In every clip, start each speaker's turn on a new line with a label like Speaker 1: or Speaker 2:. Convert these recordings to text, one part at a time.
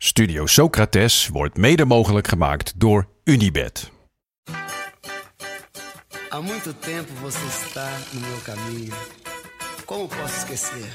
Speaker 1: Studio Socrates wordt mede mogelijk gemaakt door Unibed.
Speaker 2: Há muito tempo você está no meu caminho. Como posso esquecer?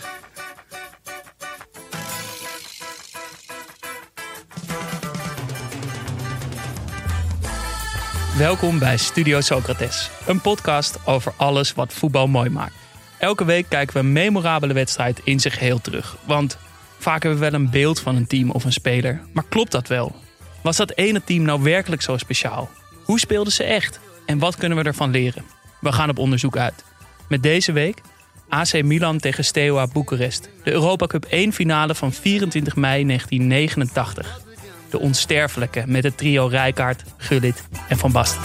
Speaker 3: Welkom bij Studio Socrates, een podcast over alles wat voetbal mooi maakt. Elke week kijken we een memorabele wedstrijd in zijn geheel terug. Want vaak hebben we wel een beeld van een team of een speler. Maar klopt dat wel? Was dat ene team nou werkelijk zo speciaal? Hoe speelden ze echt? En wat kunnen we ervan leren? We gaan op onderzoek uit. Met deze week AC Milan tegen Steaua Boekarest. De Europa Cup 1 finale van 24 mei 1989. De onsterfelijke met het trio Rijkaard, Gullit en Van Basten.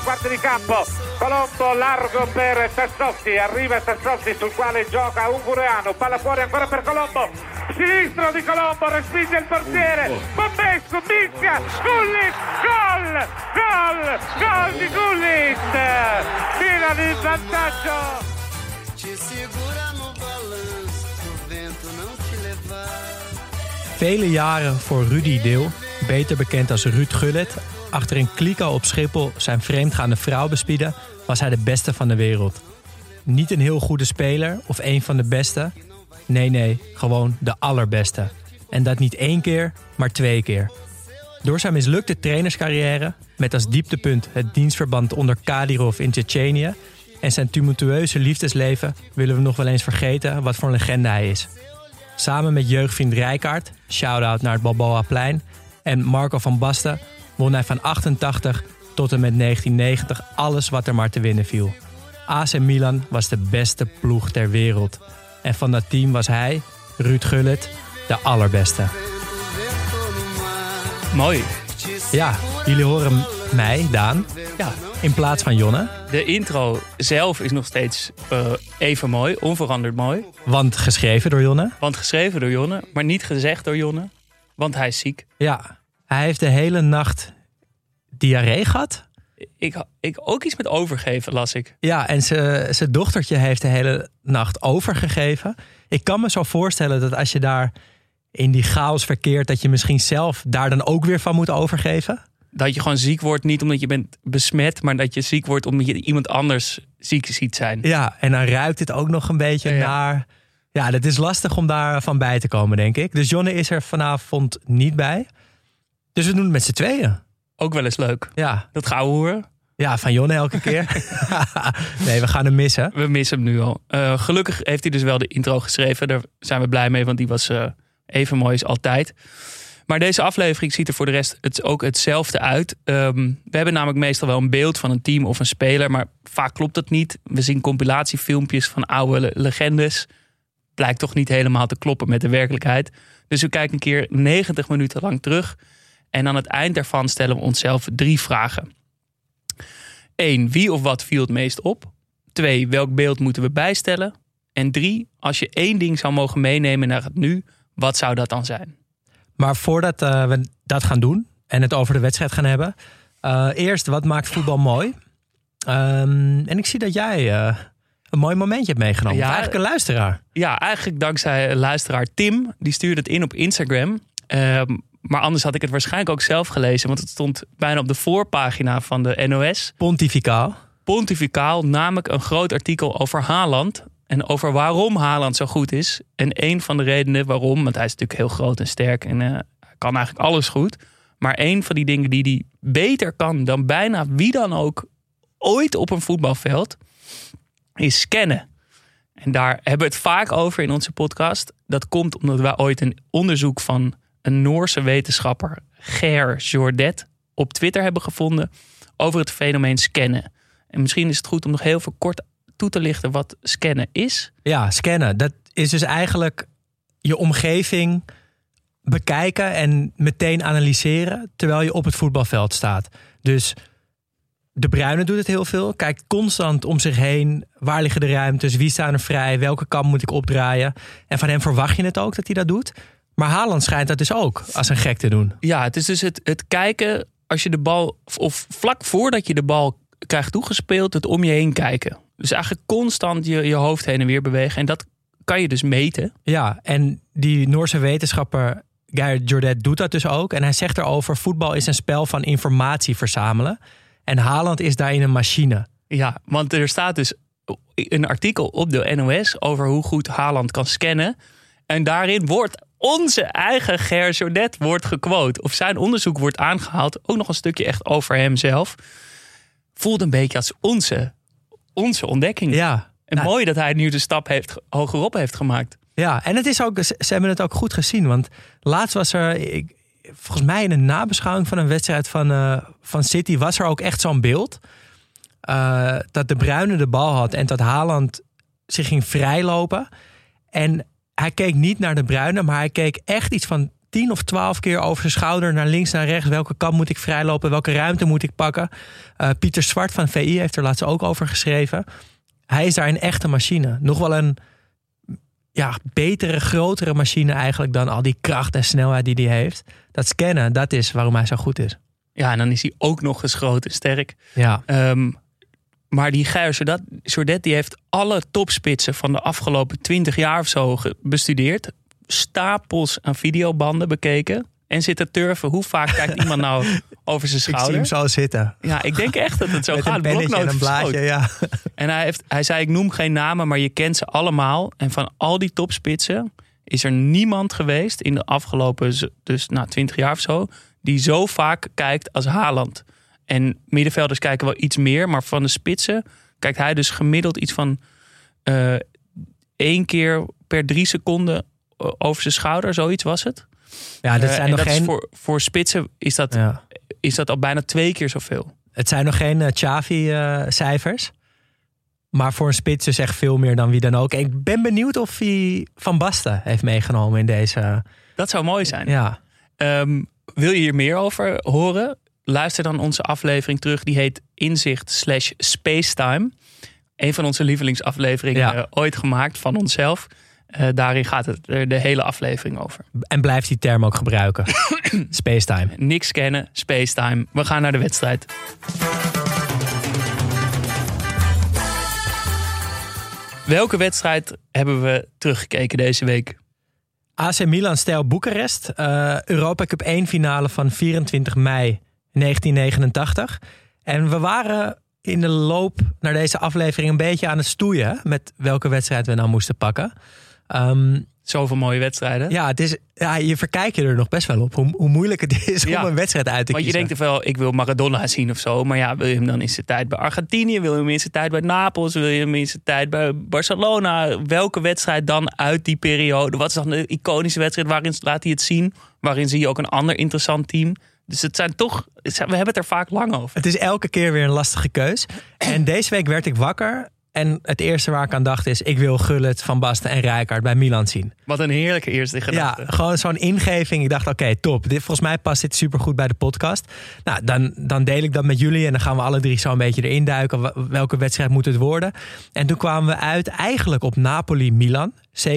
Speaker 4: Tre quarti di campo. Colombo largo per Tassotti. Arriva Tassotti sul quale gioca Ungureano. Palla fuori ancora per Colombo. Sinistro di Colombo, respinge il portiere. Bombescu, mischia. Gullit, gol! Gol! Gol di Gullit! Milan in vantaggio.
Speaker 5: Vele jaren voor Rudy Deel, beter bekend als Ruud Gullit, achter een kliko op Schiphol zijn vreemdgaande vrouw bespieden, was hij de beste van de wereld. Niet een heel goede speler of een van de beste. Nee, nee, gewoon de allerbeste. En dat niet één keer, maar twee keer. Door zijn mislukte trainerscarrière, met als dieptepunt het dienstverband onder Kadyrov in Tsjetsjenië, en zijn tumultueuze liefdesleven willen we nog wel eens vergeten wat voor een legende hij is. Samen met jeugdvriend Rijkaard, shout-out naar het Balboaplein, en Marco van Basten won hij van 88 tot en met 1990 alles wat er maar te winnen viel. AC Milan was de beste ploeg ter wereld. En van dat team was hij, Ruud Gullit, de allerbeste.
Speaker 3: Mooi.
Speaker 5: Ja, jullie horen mij, Daan,
Speaker 3: Ja,
Speaker 5: in plaats van Jonne.
Speaker 3: de intro zelf is nog steeds eh, even mooi, onveranderd mooi.
Speaker 5: Want geschreven door Jonne.
Speaker 3: Want geschreven door Jonne, maar niet gezegd door Jonne. Want hij is ziek.
Speaker 5: Ja, hij heeft de hele nacht diarree gehad.
Speaker 3: Ik, ik ook iets met overgeven, las ik.
Speaker 5: Ja, en ze- zijn dochtertje heeft de hele nacht overgegeven. Ik kan me zo voorstellen dat als je daar in die chaos verkeert, dat je misschien zelf daar dan ook weer van moet overgeven.
Speaker 3: Dat je gewoon ziek wordt, niet omdat je bent besmet, maar dat je ziek wordt omdat je iemand anders ziek ziet zijn.
Speaker 5: Ja, en dan ruikt het ook nog een beetje
Speaker 3: Ja.
Speaker 5: naar. Ja, dat is lastig om daar van bij te komen, denk ik. Dus Jonne is er vanavond niet bij. Dus we doen het met z'n tweeën.
Speaker 3: Ook wel eens leuk.
Speaker 5: Ja,
Speaker 3: Dat gaan we horen.
Speaker 5: ja van Jonne elke keer. nee, we gaan hem missen.
Speaker 3: We missen hem nu al. Eh, gelukkig heeft hij dus wel de intro geschreven. Daar zijn we blij mee, want die was eh, even mooi als altijd. Maar deze aflevering ziet er voor de rest het ook hetzelfde uit. Ehm, we hebben namelijk meestal wel een beeld van een team of een speler, maar vaak klopt dat niet. We zien compilatiefilmpjes van oude le- legendes. Blijkt toch niet helemaal te kloppen met de werkelijkheid. Dus we kijken een keer 90 minuten lang terug. En aan het eind daarvan stellen we onszelf drie vragen. 1. Wie of wat viel het meest op? 2. Welk beeld moeten we bijstellen? En 3. Als je één ding zou mogen meenemen naar het nu, wat zou dat dan zijn?
Speaker 5: Maar voordat eh, we dat gaan doen en het over de wedstrijd gaan hebben. eh, eerst, wat maakt voetbal mooi? Ehm, en ik zie dat jij eh, een mooi momentje hebt meegenomen.
Speaker 3: Ja.
Speaker 5: Eigenlijk een luisteraar.
Speaker 3: Ja, eigenlijk dankzij luisteraar Tim. Die stuurde het in op Instagram. Ehm, maar anders had ik het waarschijnlijk ook zelf gelezen. Want het stond bijna op de voorpagina van de NOS.
Speaker 5: Pontificaal.
Speaker 3: Pontificaal, namelijk een groot artikel over Haaland. En over waarom Haaland zo goed is. En een van de redenen waarom, want hij is natuurlijk heel groot en sterk. En eh, kan eigenlijk alles goed. Maar een van die dingen die hij beter kan dan bijna wie dan ook ooit op een voetbalveld, is scannen. En daar hebben we het vaak over in onze podcast. Dat komt omdat wij ooit een onderzoek van een Noorse wetenschapper, Ger Jordet, op Twitter hebben gevonden over het fenomeen scannen. En misschien is het goed om nog heel veel kort toe te lichten wat scannen is?
Speaker 5: Ja, scannen. Dat is dus eigenlijk je omgeving bekijken en meteen analyseren terwijl je op het voetbalveld staat. Dus de Bruine doet het heel veel. Kijkt constant om zich heen. Waar liggen de ruimtes? Wie staan er vrij? Welke kant moet ik opdraaien? En van hem verwacht je het ook dat hij dat doet. Maar Haaland schijnt dat dus ook als een gek te doen.
Speaker 3: Ja, het is dus het, het kijken als je de bal, of vlak voordat je de bal krijgt toegespeeld, het om je heen kijken. Dus eigenlijk constant je, je hoofd heen en weer bewegen. En dat kan je dus meten.
Speaker 5: Ja, en die Noorse wetenschapper Guy Jordet doet dat dus ook. En hij zegt erover: voetbal is een spel van informatie verzamelen. En Haaland is daarin een machine.
Speaker 3: Ja, want er staat dus een artikel op de NOS over hoe goed Haaland kan scannen. En daarin wordt onze eigen Ger Jordet wordt gequote. Of zijn onderzoek wordt aangehaald. Ook nog een stukje echt over hemzelf. Voelt een beetje als onze, onze ontdekking.
Speaker 5: Ja,
Speaker 3: En
Speaker 5: nou,
Speaker 3: mooi dat hij nu de stap heeft, hogerop heeft gemaakt.
Speaker 5: Ja, en het is ook, ze hebben het ook goed gezien. Want laatst was er, ik, volgens mij in een nabeschouwing van een wedstrijd van, eh, van City, was er ook echt zo'n beeld. eh, dat de Bruine de bal had en dat Haaland zich ging vrijlopen. En hij keek niet naar de Bruine, maar hij keek echt iets van 10 of 12 keer over zijn schouder naar links, naar rechts. Welke kant moet ik vrijlopen? Welke ruimte moet ik pakken? Eh, Pieter Zwart van VI heeft er laatst ook over geschreven. Hij is daar een echte machine. Nog wel een ja, betere, grotere machine eigenlijk dan al die kracht en snelheid die hij heeft. Dat scannen, dat is waarom hij zo goed is.
Speaker 3: Ja, en dan is hij ook nog eens groot en sterk.
Speaker 5: Ja,
Speaker 3: Ehm, maar die Geir Jordat, Jordet die heeft alle topspitsen van de afgelopen 20 jaar of zo bestudeerd. Stapels aan videobanden bekeken. En zit te turven. Hoe vaak kijkt iemand nou over zijn
Speaker 5: ik zie
Speaker 3: schouder?
Speaker 5: hem zo zitten.
Speaker 3: Ja, ik denk echt dat het zo
Speaker 5: Met
Speaker 3: gaat.
Speaker 5: een en een blaadje, ja.
Speaker 3: En hij, heeft, hij zei, ik noem geen namen, maar je kent ze allemaal. En van al die topspitsen is er niemand geweest in de afgelopen dus, nou, 20 jaar of zo... die zo vaak kijkt als Haaland. En middenvelders kijken wel iets meer, maar van de spitsen... kijkt hij dus gemiddeld iets van eh één keer per drie seconden eh, over zijn schouder. Zoiets was het.
Speaker 5: Ja, dat
Speaker 3: Eh,
Speaker 5: zijn
Speaker 3: en
Speaker 5: nog
Speaker 3: dat is
Speaker 5: geen...
Speaker 3: voor, voor spitsen is dat,
Speaker 5: Ja.
Speaker 3: is dat al bijna twee keer zoveel.
Speaker 5: Het zijn nog geen Xavi-cijfers. maar voor een spits is echt veel meer dan wie dan ook. En ik ben benieuwd of hij Van Basten heeft meegenomen in deze...
Speaker 3: Dat zou mooi zijn.
Speaker 5: Ja,
Speaker 3: Ehm, wil je hier meer over horen? Luister dan onze aflevering terug. Die heet Inzicht slash Spacetime. Een van onze lievelingsafleveringen
Speaker 5: Ja.
Speaker 3: eh, ooit gemaakt van onszelf. Eh, daarin gaat het er de hele aflevering over.
Speaker 5: en blijft die term ook gebruiken. Spacetime.
Speaker 3: Niks kennen, Spacetime. We gaan naar de wedstrijd. Welke wedstrijd hebben we teruggekeken deze week?
Speaker 5: AC Milan stijl Boekarest. eh, Europa Cup 1 finale van 24 mei 1989. En we waren in de loop naar deze aflevering een beetje aan het stoeien... met welke wedstrijd we nou moesten pakken. Ehm,
Speaker 3: Zoveel mooie wedstrijden.
Speaker 5: ja, het is, ja, je verkijk je er nog best wel op hoe, hoe moeilijk het is
Speaker 3: Ja.
Speaker 5: om een wedstrijd uit te
Speaker 3: Want je
Speaker 5: kiezen.
Speaker 3: denkt er wel, ik wil Maradona zien of zo. Maar ja, wil je hem dan in zijn tijd bij Argentinië? Wil je hem in zijn tijd bij Napels? Wil je hem in zijn tijd bij Barcelona? Welke wedstrijd dan uit die periode? Wat is dan de iconische wedstrijd? Waarin laat hij het zien? Waarin zie je ook een ander interessant team? Dus het zijn toch, we hebben het er vaak lang over.
Speaker 5: Het is elke keer weer een lastige keus. En deze week werd ik wakker. En het eerste waar ik aan dacht is... ik wil Gullit, Van Basten en Rijkaard bij Milan zien.
Speaker 3: Wat een heerlijke eerste
Speaker 5: Ja,
Speaker 3: gedachte.
Speaker 5: gewoon zo'n ingeving. Ik dacht, oké, top. Dit, volgens mij past dit supergoed bij de podcast. Nou, dan, dan deel ik dat met jullie. En dan gaan we alle drie zo een beetje erin duiken. Welke wedstrijd moet het worden? En toen kwamen we uit eigenlijk op Napoli-Milan. 87-88.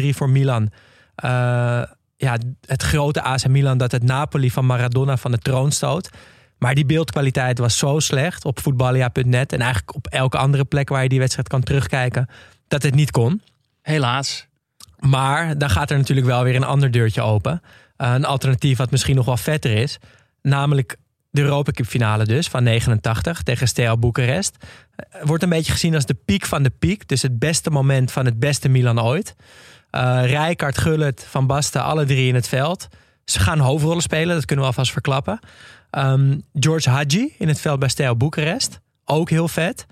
Speaker 5: 2-3 voor Milan. Eh, ja, het grote AC Milan dat het Napoli van Maradona van de troon stoot. Maar die beeldkwaliteit was zo slecht op voetballia.net. En eigenlijk op elke andere plek waar je die wedstrijd kan terugkijken. Dat het niet kon.
Speaker 3: Helaas.
Speaker 5: Maar dan gaat er natuurlijk wel weer een ander deurtje open. Eh, een alternatief wat misschien nog wel vetter is. Namelijk de Europa Cup finale dus van 89 tegen Steaua Boekarest. Eh, Wordt een beetje gezien als de piek van de piek. Dus het beste moment van het beste Milan ooit. Eh Rijkaard, Gullit, Van Basten, alle drie in het veld. Ze gaan hoofdrollen spelen, dat kunnen we alvast verklappen. Ehm, George Hadji in het veld bij Steaua Boekarest. Ook heel vet.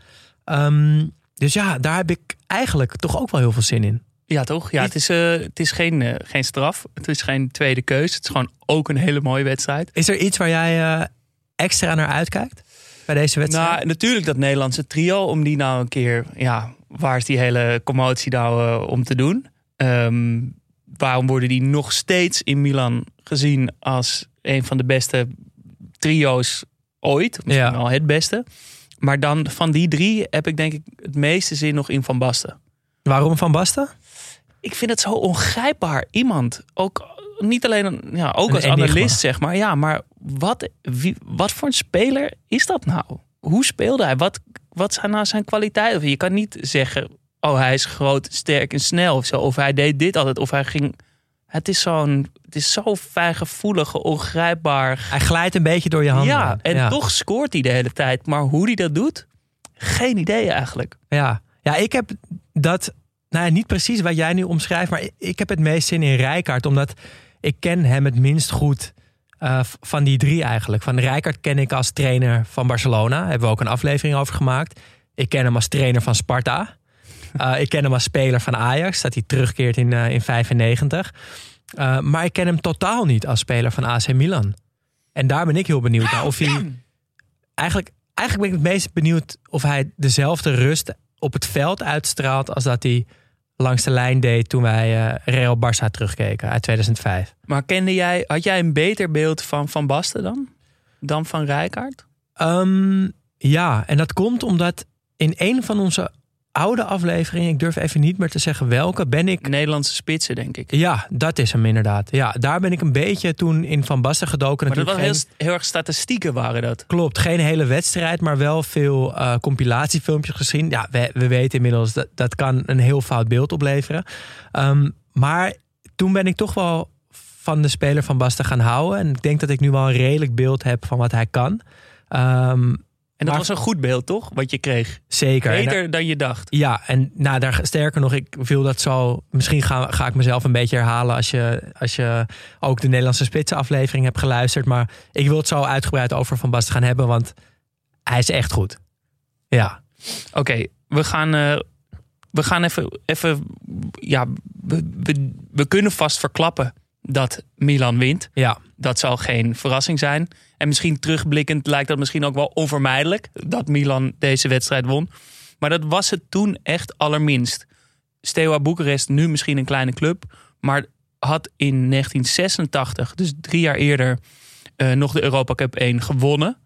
Speaker 5: Ehm, dus ja, daar heb ik eigenlijk toch ook wel heel veel zin in.
Speaker 3: Ja, toch? Ja, het is, eh, het is geen, eh, geen straf. Het is geen tweede keus. Het is gewoon ook een hele mooie wedstrijd.
Speaker 5: Is er iets waar jij extra naar uitkijkt? bij deze wedstrijd?
Speaker 3: Nou, natuurlijk dat Nederlandse trio, om die nou een keer, ja, waar is die hele commotie nou om te doen? Ehm, waarom worden die nog steeds in Milan gezien als een van de beste trio's ooit? Misschien
Speaker 5: Ja.
Speaker 3: wel het beste. Maar dan van die drie heb ik denk ik het meeste zin nog in Van Basten.
Speaker 5: Waarom Van Basten?
Speaker 3: Ik vind het zo ongrijpbaar. Iemand, ook niet alleen een- ja, ook
Speaker 5: Een
Speaker 3: als
Speaker 5: enigma.
Speaker 3: analist, zeg maar. Ja, maar wat, wie, wat voor een speler is dat nou? Hoe speelde hij? Wat, wat zijn nou zijn kwaliteiten? Je kan niet zeggen, oh hij is groot, sterk en snel. Of, zo, of hij deed dit altijd. Of hij ging... Het is zo'n... Het is zo fijngevoelig, ongrijpbaar.
Speaker 5: Hij glijdt een beetje door je handen.
Speaker 3: Ja, en
Speaker 5: ja.
Speaker 3: toch scoort hij de hele tijd. Maar hoe hij dat doet, geen idee eigenlijk.
Speaker 5: Ja. ja, ik heb dat, nou ja, niet precies wat jij nu omschrijft, maar ik- heb het meest zin in Rijkaard, omdat ik ken hem het minst goed eh, van die drie eigenlijk. Van Rijkaard ken ik als trainer van Barcelona, daar hebben we ook een aflevering over gemaakt. Ik ken hem als trainer van Sparta. Eh, ik ken hem als speler van Ajax, dat hij terugkeert in, eh in 95. Eh, maar ik ken hem totaal niet als speler van AC Milan. En daar ben ik heel benieuwd naar. Of hij eigenlijk, eigenlijk ben ik het meest benieuwd of hij dezelfde rust op het veld uitstraalt als dat hij langs de lijn deed toen wij Real Barça terugkeken uit 2005.
Speaker 3: Maar kende jij, had jij een beter beeld van Van Basten dan? Dan van Rijkaard?
Speaker 5: Ehm, ja, en dat komt omdat in een van onze oude afleveringen, ik durf even niet meer te zeggen welke, ben ik
Speaker 3: Nederlandse spitsen, denk ik.
Speaker 5: Ja, dat is hem inderdaad. Ja, daar ben ik een beetje toen in Van Basten gedoken.
Speaker 3: Maar dat was heel, heel erg statistieken waren dat.
Speaker 5: Klopt, geen hele wedstrijd, maar wel veel eh, compilatiefilmpjes gezien. Ja, we, we weten inmiddels dat dat kan een heel fout beeld opleveren. Ehm, maar toen ben ik toch wel van de speler van Basten gaan houden. En ik denk dat ik nu wel een redelijk beeld heb van wat hij kan. Ehm,
Speaker 3: En dat
Speaker 5: Maar-
Speaker 3: was een goed beeld, toch? Wat je kreeg.
Speaker 5: zeker. En
Speaker 3: Beter dan je dacht.
Speaker 5: Ja, en nou, daar, sterker nog, ik wil dat zo. Misschien ga, ga ik mezelf een beetje herhalen als je, als je ook de Nederlandse Spitsen aflevering hebt geluisterd. Maar ik wil het zo uitgebreid over Van Basten gaan hebben, want hij is echt goed. Ja,
Speaker 3: Oké, we gaan, eh, we gaan even, even ja, we, we, we kunnen vast verklappen dat Milan wint.
Speaker 5: ja,
Speaker 3: Dat zal geen verrassing zijn. En misschien terugblikkend lijkt dat misschien ook wel onvermijdelijk dat Milan deze wedstrijd won. Maar dat was het toen echt allerminst. Steaua Boekarest, nu misschien een kleine club, maar had in 1986, dus drie jaar eerder, eh, nog de Europa Cup 1 gewonnen.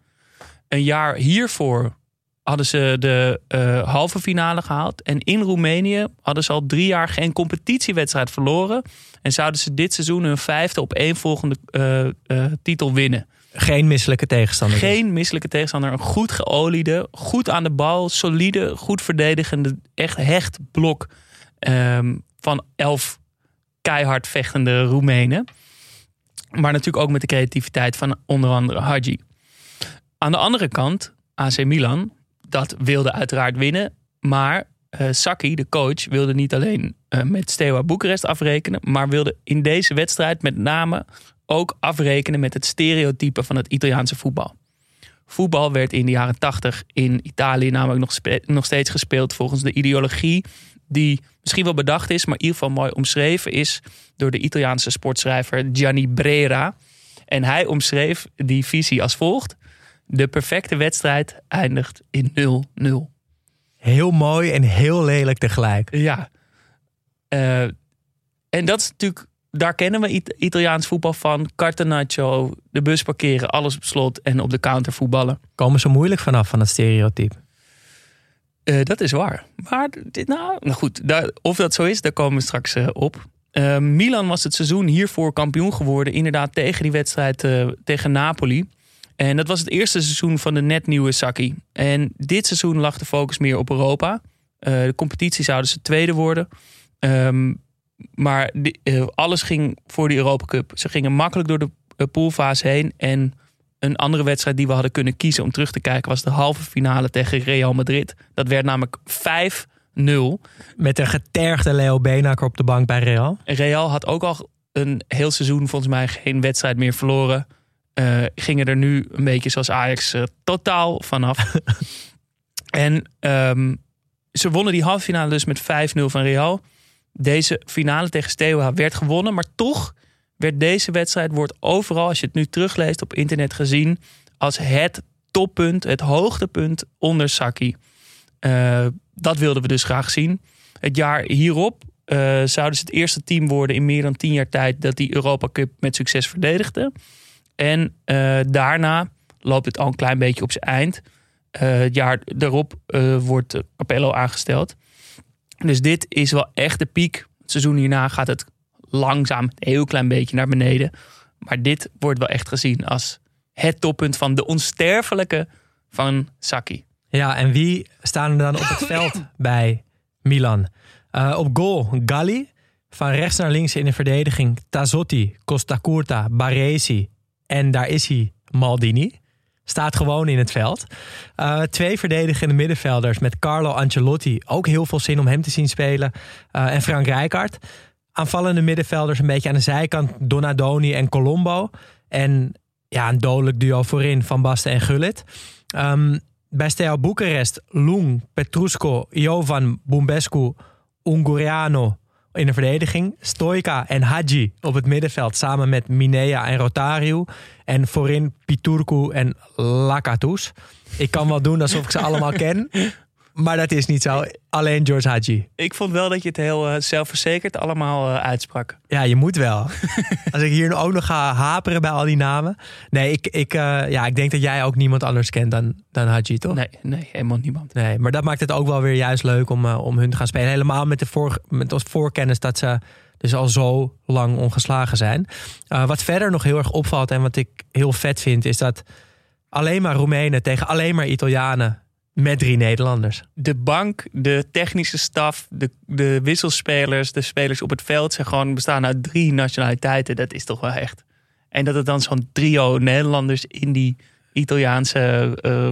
Speaker 3: Een jaar hiervoor hadden ze de eh, halve finale gehaald. En in Roemenië hadden ze al drie jaar geen competitiewedstrijd verloren. En zouden ze dit seizoen hun vijfde op één volgende eh, eh, titel winnen.
Speaker 5: geen misselijke tegenstander.
Speaker 3: Geen misselijke tegenstander. Een goed geoliede, goed aan de bal, solide, goed verdedigende, echt hecht blok ehm, van elf keihard vechtende Roemenen. Maar natuurlijk ook met de creativiteit van onder andere Hadji. Aan de andere kant, AC Milan, dat wilde uiteraard winnen. Maar Saki, de coach, wilde niet alleen eh, met Steaua Boekarest afrekenen. Maar wilde in deze wedstrijd met name ook afrekenen met het stereotype van het Italiaanse voetbal. Voetbal werd in de jaren 80 in Italië namelijk nog, nog steeds gespeeld volgens de ideologie die misschien wel bedacht is, maar in ieder geval mooi omschreven is door de Italiaanse sportschrijver Gianni Brera. En hij omschreef die visie als volgt. De perfecte wedstrijd eindigt in 0-0.
Speaker 5: Heel mooi en heel lelijk tegelijk.
Speaker 3: Ja. Eh, en dat is natuurlijk, daar kennen we It- Italiaans voetbal van. Cartonaccio, de bus parkeren, alles op slot en op de counter voetballen.
Speaker 5: Komen ze moeilijk vanaf van het stereotype.
Speaker 3: Eh, dat is waar. Maar dit, nou, nou goed, daar, of dat zo is, daar komen we straks eh, op. Milan was het seizoen hiervoor kampioen geworden. Inderdaad tegen die wedstrijd tegen Napoli. En dat was het eerste seizoen van de net nieuwe Saki. En dit seizoen lag de focus meer op Europa. Eh, de competitie zouden ze tweede worden. Ehm, maar die- eh, alles ging voor die Europa Cup. Ze gingen makkelijk door de eh, poolfase heen. En een andere wedstrijd die we hadden kunnen kiezen om terug te kijken... was de halve finale tegen Real Madrid. Dat werd namelijk 5-0.
Speaker 5: Met een getergde Leo Benaker op de bank bij Real.
Speaker 3: Real had ook al een heel seizoen volgens mij geen wedstrijd meer verloren. Eh, gingen er nu een beetje zoals Ajax eh, totaal vanaf. en ehm, ze wonnen die halve finale dus met 5-0 van Real. Deze finale tegen Steaua werd gewonnen, maar toch werd deze wedstrijd wordt overal, als je het nu terugleest op internet gezien, als het toppunt, het hoogtepunt onder Saki. Eh, dat wilden we dus graag zien. Het jaar hierop eh, zouden ze het eerste team worden in meer dan tien jaar tijd dat die Europa Cup met succes verdedigde. En eh, daarna loopt het al een klein beetje op zijn eind. Eh, het jaar daarop eh, wordt Capello aangesteld. Dus dit is wel echt de piek. Het seizoen hierna gaat het langzaam een heel klein beetje naar beneden. Maar dit wordt wel echt gezien als het toppunt van de onsterfelijke van Saki.
Speaker 5: Ja, en wie staan er dan op het veld bij Milan? Op goal Galli. Van rechts naar links in de verdediging Tazotti, Costa Curta, Baresi. En daar is hij, Maldini. Staat gewoon in het veld. Eh, twee verdedigende middenvelders met Carlo Ancelotti. Ook heel veel zin om hem te zien spelen. Eh, en Frank Rijkaard. Aanvallende middenvelders een beetje aan de zijkant. Donadoni en Colombo. En ja, een dodelijk duo voorin van Basten en Gullit. Ehm, bij Steaua Boekarest, Lung, Petrusco, Jovan, Bumbescu, Ungureano in de verdediging. Stoica en Hadji op het middenveld samen met Minea en Rotariu. En voorin Piturku en Lakatus. Ik kan wel doen alsof ik ze allemaal ken. Maar dat is niet zo. Alleen George Hadji.
Speaker 3: Ik vond wel dat je het heel eh, zelfverzekerd allemaal eh, uitsprak.
Speaker 5: Ja, je moet wel. Als ik hier ook nog ga haperen bij al die namen. Nee, ik, ik, eh, ja, ik denk dat jij ook niemand anders kent dan, dan Hadji, toch?
Speaker 3: Nee, nee, helemaal niemand.
Speaker 5: Nee, maar dat maakt het ook wel weer juist leuk om, om hun te gaan spelen. Helemaal met de voor, met als voorkennis dat ze dus al zo lang ongeslagen zijn. Wat verder nog heel erg opvalt en wat ik heel vet vind, is dat alleen maar Roemenen tegen alleen maar Italianen met drie Nederlanders.
Speaker 3: De bank, de technische staf, de, de wisselspelers, de spelers op het veld zijn gewoon bestaan uit drie nationaliteiten. Dat is toch wel echt. En dat het dan zo'n trio Nederlanders in die Italiaanse, eh,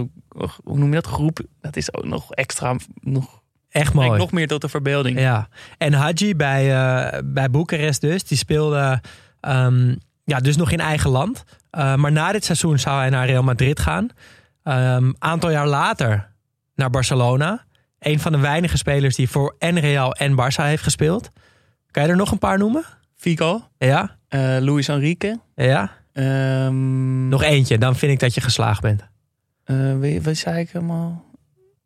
Speaker 3: hoe noem je dat, groep, dat is ook nog extra, nog,
Speaker 5: Echt mooi.
Speaker 3: nog meer tot de verbeelding.
Speaker 5: Ja, en Hadji bij, eh, bij Boekarest dus, die speelde ehm, ja, dus nog in eigen land. Uh, maar na dit seizoen zou hij naar Real Madrid gaan. Een aantal jaar later naar Barcelona. Een van de weinige spelers die voor en Real en Barça heeft gespeeld. Kan je er nog een paar noemen?
Speaker 3: Figo,
Speaker 5: Ja,
Speaker 3: eh Luis Enrique.
Speaker 5: ja.
Speaker 3: ehm,
Speaker 5: Nog eentje, dan vind ik dat je geslaagd bent.
Speaker 3: eh, wie, wat zei ik helemaal?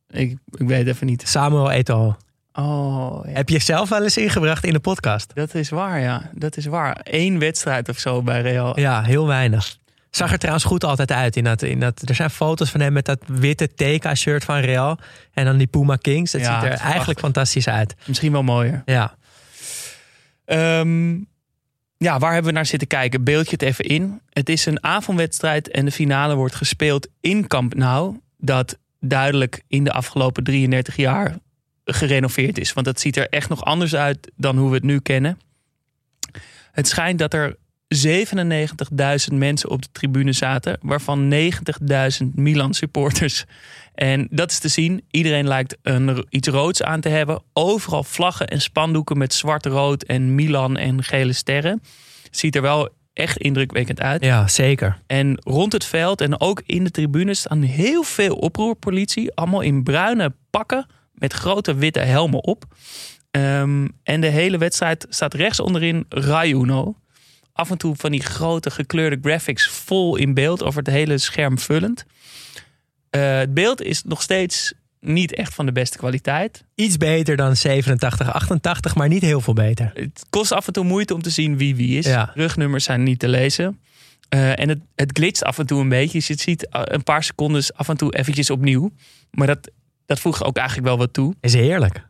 Speaker 3: Ik, ik weet even niet.
Speaker 5: Samuel Eto'o.
Speaker 3: Oh, ja.
Speaker 5: Heb je zelf wel eens ingebracht in de podcast?
Speaker 3: dat is waar, ja. Dat is waar. Eén wedstrijd of zo bij Real.
Speaker 5: Ja, heel weinig. Zag er trouwens goed altijd uit. In dat, in dat, er zijn foto's van hem met dat witte TK-shirt van Real. En dan die Puma Kings. Dat
Speaker 3: Ja,
Speaker 5: ziet er eigenlijk fantastisch uit.
Speaker 3: Misschien wel mooier.
Speaker 5: Ja,
Speaker 3: Ehm, ja, waar hebben we naar zitten kijken? Beeld je het even in. Het is een avondwedstrijd en de finale wordt gespeeld in Camp Nou. Dat duidelijk in de afgelopen 33 jaar gerenoveerd is. Want het ziet er echt nog anders uit dan hoe we het nu kennen. Het schijnt dat er 97.000 mensen op de tribune zaten, waarvan 90.000 Milan supporters. En dat is te zien. Iedereen lijkt een, iets roods aan te hebben. Overal vlaggen en spandoeken met zwart-rood en Milan en gele sterren. Ziet er wel echt indrukwekkend uit.
Speaker 5: ja zeker.
Speaker 3: En rond het veld en ook in de tribunes staan heel veel oproerpolitie. Allemaal in bruine pakken met grote witte helmen op. Ehm, en de hele wedstrijd staat rechts onderin Rai Uno. Af en toe van die grote gekleurde graphics vol in beeld over het hele scherm vullend. Eh, het beeld is nog steeds niet echt van de beste kwaliteit.
Speaker 5: Iets beter dan 87, 88, maar niet heel veel beter.
Speaker 3: Het kost af en toe moeite om te zien wie wie is.
Speaker 5: Ja.
Speaker 3: Rugnummers zijn niet te lezen. Eh, en het, het glitst af en toe een beetje. Dus je ziet eh, een paar seconden af en toe eventjes opnieuw. Maar dat, dat voegt ook eigenlijk wel wat toe.
Speaker 5: Is heerlijk.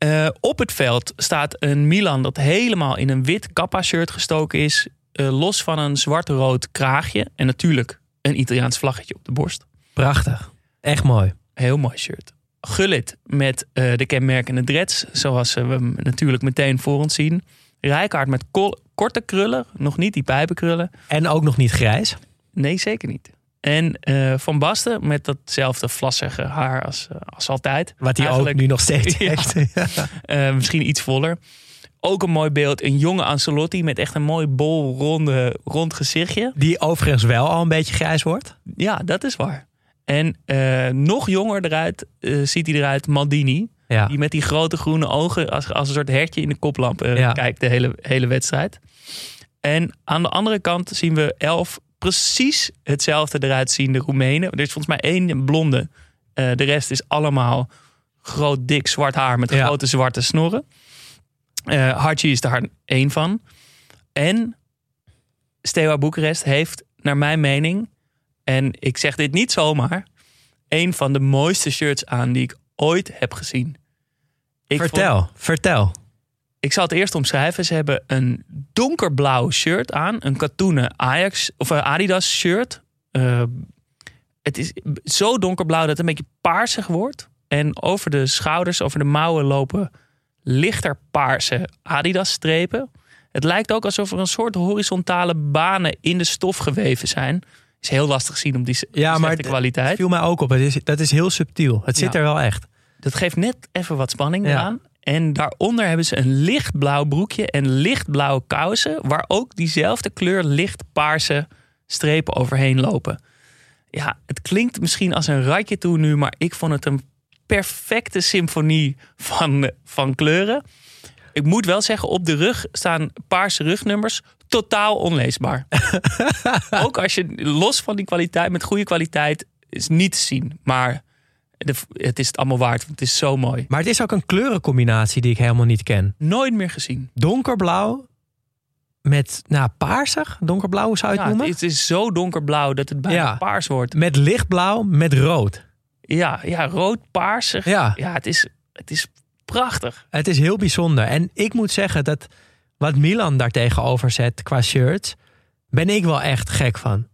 Speaker 3: Eh, op het veld staat een Milan dat helemaal in een wit kappa-shirt gestoken is. eh, los van een zwart-rood kraagje. En natuurlijk een Italiaans vlaggetje op de borst.
Speaker 5: Prachtig. Echt mooi.
Speaker 3: Heel mooi shirt. Gullit met eh, de kenmerkende dreads, zoals we hem natuurlijk meteen voor ons zien. Rijkaard met korte krullen, nog niet die pijpenkrullen.
Speaker 5: En ook nog niet grijs.
Speaker 3: Nee, zeker niet. En eh, Van Basten met datzelfde vlassige haar als, eh, als altijd.
Speaker 5: Wat hij ook nu nog steeds
Speaker 3: Ja.
Speaker 5: heeft.
Speaker 3: Eh, misschien iets voller. Ook een mooi beeld. Een jonge Ancelotti met echt een mooi bol, ronde, rond gezichtje.
Speaker 5: Die overigens wel al een beetje grijs wordt.
Speaker 3: Ja, dat is waar. En nog jonger eruit ziet hij eruit Maldini.
Speaker 5: Ja.
Speaker 3: Die met die grote groene ogen als, als een soort hertje in de koplamp
Speaker 5: Ja.
Speaker 3: kijkt de hele, hele wedstrijd. En aan de andere kant zien we elf precies hetzelfde eruit ziende Roemenen. Er is volgens mij één blonde. Eh, de rest is allemaal groot, dik, zwart haar met
Speaker 5: Ja.
Speaker 3: grote zwarte snorren. Hachi is daar één van. En Steaua Boekarest heeft, naar mijn mening, en ik zeg dit niet zomaar, een van de mooiste shirts aan die ik ooit heb gezien. Ik vond-
Speaker 5: vertel, vertel.
Speaker 3: Ik zal het eerst omschrijven. Ze hebben een donkerblauw shirt aan. Een katoenen Ajax of eh, Adidas shirt. Eh, het is zo donkerblauw dat het een beetje paarsig wordt. En over de schouders, over de mouwen lopen lichter paarse Adidas strepen. Het lijkt ook alsof er een soort horizontale banen in de stof geweven zijn. Is heel lastig zien op die
Speaker 5: Ja, maar het
Speaker 3: kwaliteit.
Speaker 5: viel mij ook op. Het is, dat is heel subtiel. Het zit
Speaker 3: Ja.
Speaker 5: er wel echt.
Speaker 3: Dat geeft net even wat spanning
Speaker 5: Ja.
Speaker 3: eraan. En daaronder hebben ze een lichtblauw broekje en lichtblauwe kousen. Waar ook diezelfde kleur lichtpaarse strepen overheen lopen. Ja, het klinkt misschien als een ratje toe nu, maar ik vond het een perfecte symfonie van, van kleuren. Ik moet wel zeggen, op de rug staan paarse rugnummers totaal onleesbaar. ook als je los van die kwaliteit, met goede kwaliteit, is niet te zien. Maar de- het is het allemaal waard, want het is zo mooi.
Speaker 5: Maar het is ook een kleurencombinatie die ik helemaal niet ken.
Speaker 3: Nooit meer gezien.
Speaker 5: Donkerblauw met, nou, paarsig. Donkerblauw, zou je
Speaker 3: Ja,
Speaker 5: het
Speaker 3: het,
Speaker 5: noemen?
Speaker 3: het is zo donkerblauw dat het bijna
Speaker 5: Ja.
Speaker 3: paars wordt.
Speaker 5: Met lichtblauw met rood.
Speaker 3: Ja, ja rood-paarsig.
Speaker 5: Ja.
Speaker 3: ja het, is, het is prachtig.
Speaker 5: Het is heel bijzonder. En ik moet zeggen dat wat Milan daar tegenover zet qua shirts, ben ik wel echt gek van.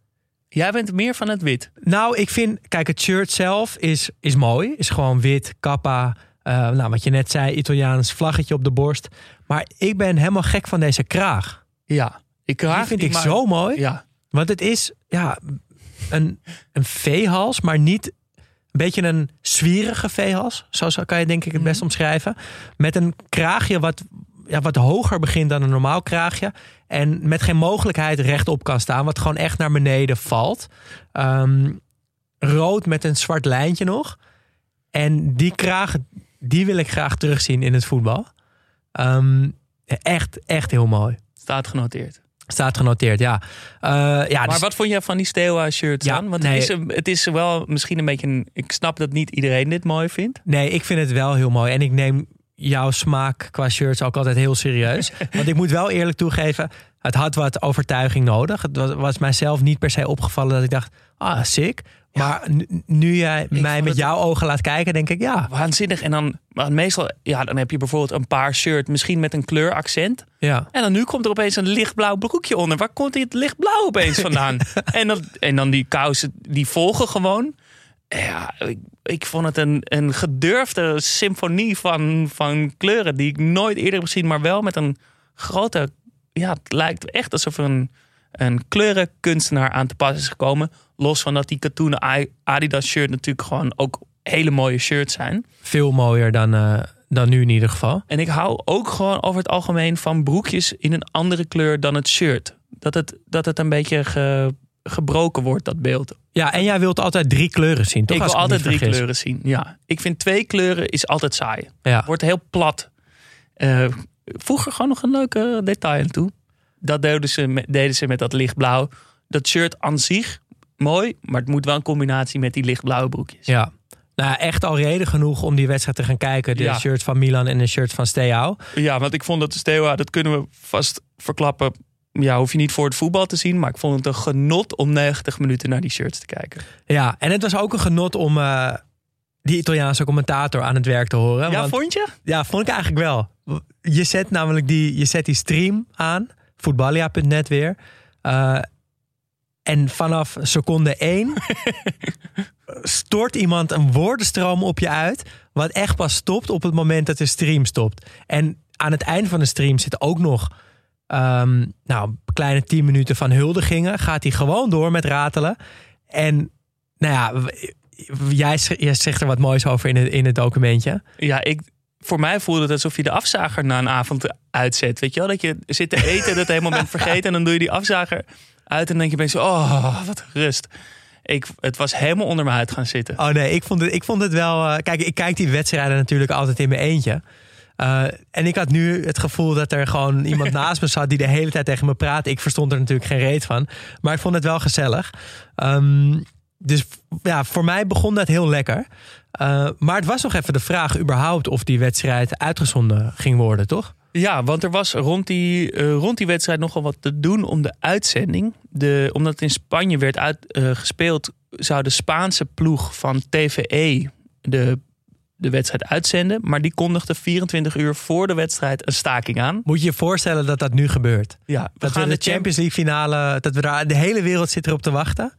Speaker 3: Jij bent meer van het wit.
Speaker 5: Nou, ik vind, kijk, het shirt zelf is, is mooi. Is gewoon wit, kappa. eh, nou, wat je net zei, Italiaans vlaggetje op de borst. Maar ik ben helemaal gek van deze kraag.
Speaker 3: Ja. Ik
Speaker 5: Die
Speaker 3: kraag
Speaker 5: vind ik
Speaker 3: maar-
Speaker 5: zo mooi.
Speaker 3: Ja.
Speaker 5: Want het is ja, een, een veehals, maar niet een beetje een zwierige veehals. Zo zo kan je denk ik het best omschrijven. Met een kraagje wat, ja, wat hoger begint dan een normaal kraagje. En met geen mogelijkheid rechtop kan staan. Wat gewoon echt naar beneden valt. Ehm, rood met een zwart lijntje nog. En die kraag, die wil ik graag terugzien in het voetbal. Ehm, echt, echt heel mooi.
Speaker 3: Staat genoteerd.
Speaker 5: Staat genoteerd, ja. Eh, ja
Speaker 3: Maar
Speaker 5: dus-
Speaker 3: wat vond jij van die Steaua shirts
Speaker 5: Ja,
Speaker 3: aan? Want
Speaker 5: nee.
Speaker 3: het, is, een- het is wel misschien een beetje... Een, ik snap dat niet iedereen dit mooi vindt.
Speaker 5: Nee, ik vind het wel heel mooi. En ik neem jouw smaak qua shirts ook altijd heel serieus. Want ik moet wel eerlijk toegeven, het had wat overtuiging nodig. Het was, was mijzelf niet per se opgevallen dat ik dacht, ah, sick. Maar nu, nu jij mij met jouw ogen laat kijken, denk ik, ja.
Speaker 3: Waanzinnig. En dan maar meestal... Ja, dan heb je bijvoorbeeld een paar shirt. Misschien met een kleuraccent.
Speaker 5: ja.
Speaker 3: En dan nu komt er opeens een lichtblauw broekje onder. Waar komt dit lichtblauw opeens vandaan? en, dan, en dan die kousen, die volgen gewoon. Ja, ik, ik vond het een, een gedurfde symfonie van, van kleuren... die ik nooit eerder heb gezien, maar wel met een grote... Ja, het lijkt echt alsof er een, een kleurenkunstenaar aan te pas is gekomen. Los van dat die katoenen Adidas shirt natuurlijk gewoon ook hele mooie shirts zijn.
Speaker 5: Veel mooier dan, eh, dan nu in ieder geval.
Speaker 3: En ik hou ook gewoon over het algemeen van broekjes in een andere kleur dan het shirt. Dat het, dat het een beetje ge- gebroken wordt, dat beeld.
Speaker 5: Ja, en jij wilt altijd drie kleuren zien, toch?
Speaker 3: ik wil altijd drie
Speaker 5: vergis.
Speaker 3: kleuren zien. Ja. Ik vind twee kleuren is altijd saai.
Speaker 5: Ja.
Speaker 3: Wordt heel plat. Eh, voeg er gewoon nog een leuke detail aan toe. Dat deden ze, met, deden ze met dat lichtblauw. Dat shirt aan zich, mooi. Maar het moet wel een combinatie met die lichtblauwe broekjes.
Speaker 5: ja. Nou, echt al reden genoeg om die wedstrijd te gaan kijken. De
Speaker 3: Ja.
Speaker 5: shirt van Milan en de shirt van Steaua.
Speaker 3: Ja, want ik vond dat Steaua, dat kunnen we vast verklappen. Ja, hoef je niet voor het voetbal te zien. Maar ik vond het een genot om 90 minuten naar die shirts te kijken.
Speaker 5: Ja, en het was ook een genot om eh, die Italiaanse commentator aan het werk te horen.
Speaker 3: Ja,
Speaker 5: want-
Speaker 3: vond je?
Speaker 5: Ja, vond ik eigenlijk wel. Je zet namelijk die, je zet die stream aan, voetballia.net weer. Eh, en vanaf seconde 1 stort iemand een woordenstroom op je uit. Wat echt pas stopt op het moment dat de stream stopt. En aan het eind van de stream zit ook nog ehm, nou, kleine 10 minuten van huldigingen. Gaat hij gewoon door met ratelen. En nou ja, jij, zegt er wat moois over in het, in het documentje.
Speaker 3: Ja, ik, voor mij voelde het alsof je de afzager na een avond uitzet. Weet je wel? Dat je zit te eten, dat helemaal bent vergeten. En dan doe je die afzager uit en denk je opeens... Oh, wat rust. Ik, het was helemaal onder mijn huid gaan zitten.
Speaker 5: Oh nee, ik vond het, ik vond het wel. eh, kijk, ik kijk die wedstrijden natuurlijk altijd in mijn eentje. Eh, en ik had nu het gevoel dat er gewoon iemand naast me zat die de hele tijd tegen me praatte. Ik verstond er natuurlijk geen reet van. Maar ik vond het wel gezellig. Ehm, dus ja, voor mij begon dat heel lekker. Eh, maar het was nog even de vraag überhaupt of die wedstrijd uitgezonden ging worden, toch?
Speaker 3: Ja, want er was rond die, eh, rond die wedstrijd nogal wat te doen om de uitzending. De, omdat het in Spanje werd uitgespeeld, gespeeld, zou de Spaanse ploeg van TVE de, de wedstrijd uitzenden. Maar die kondigde 24 uur voor de wedstrijd een staking aan.
Speaker 5: Moet je je voorstellen dat dat nu gebeurt?
Speaker 3: Ja, we
Speaker 5: Dat we
Speaker 3: gaan
Speaker 5: de
Speaker 3: de
Speaker 5: Champions League finale, dat we daar, de hele wereld zit erop te wachten.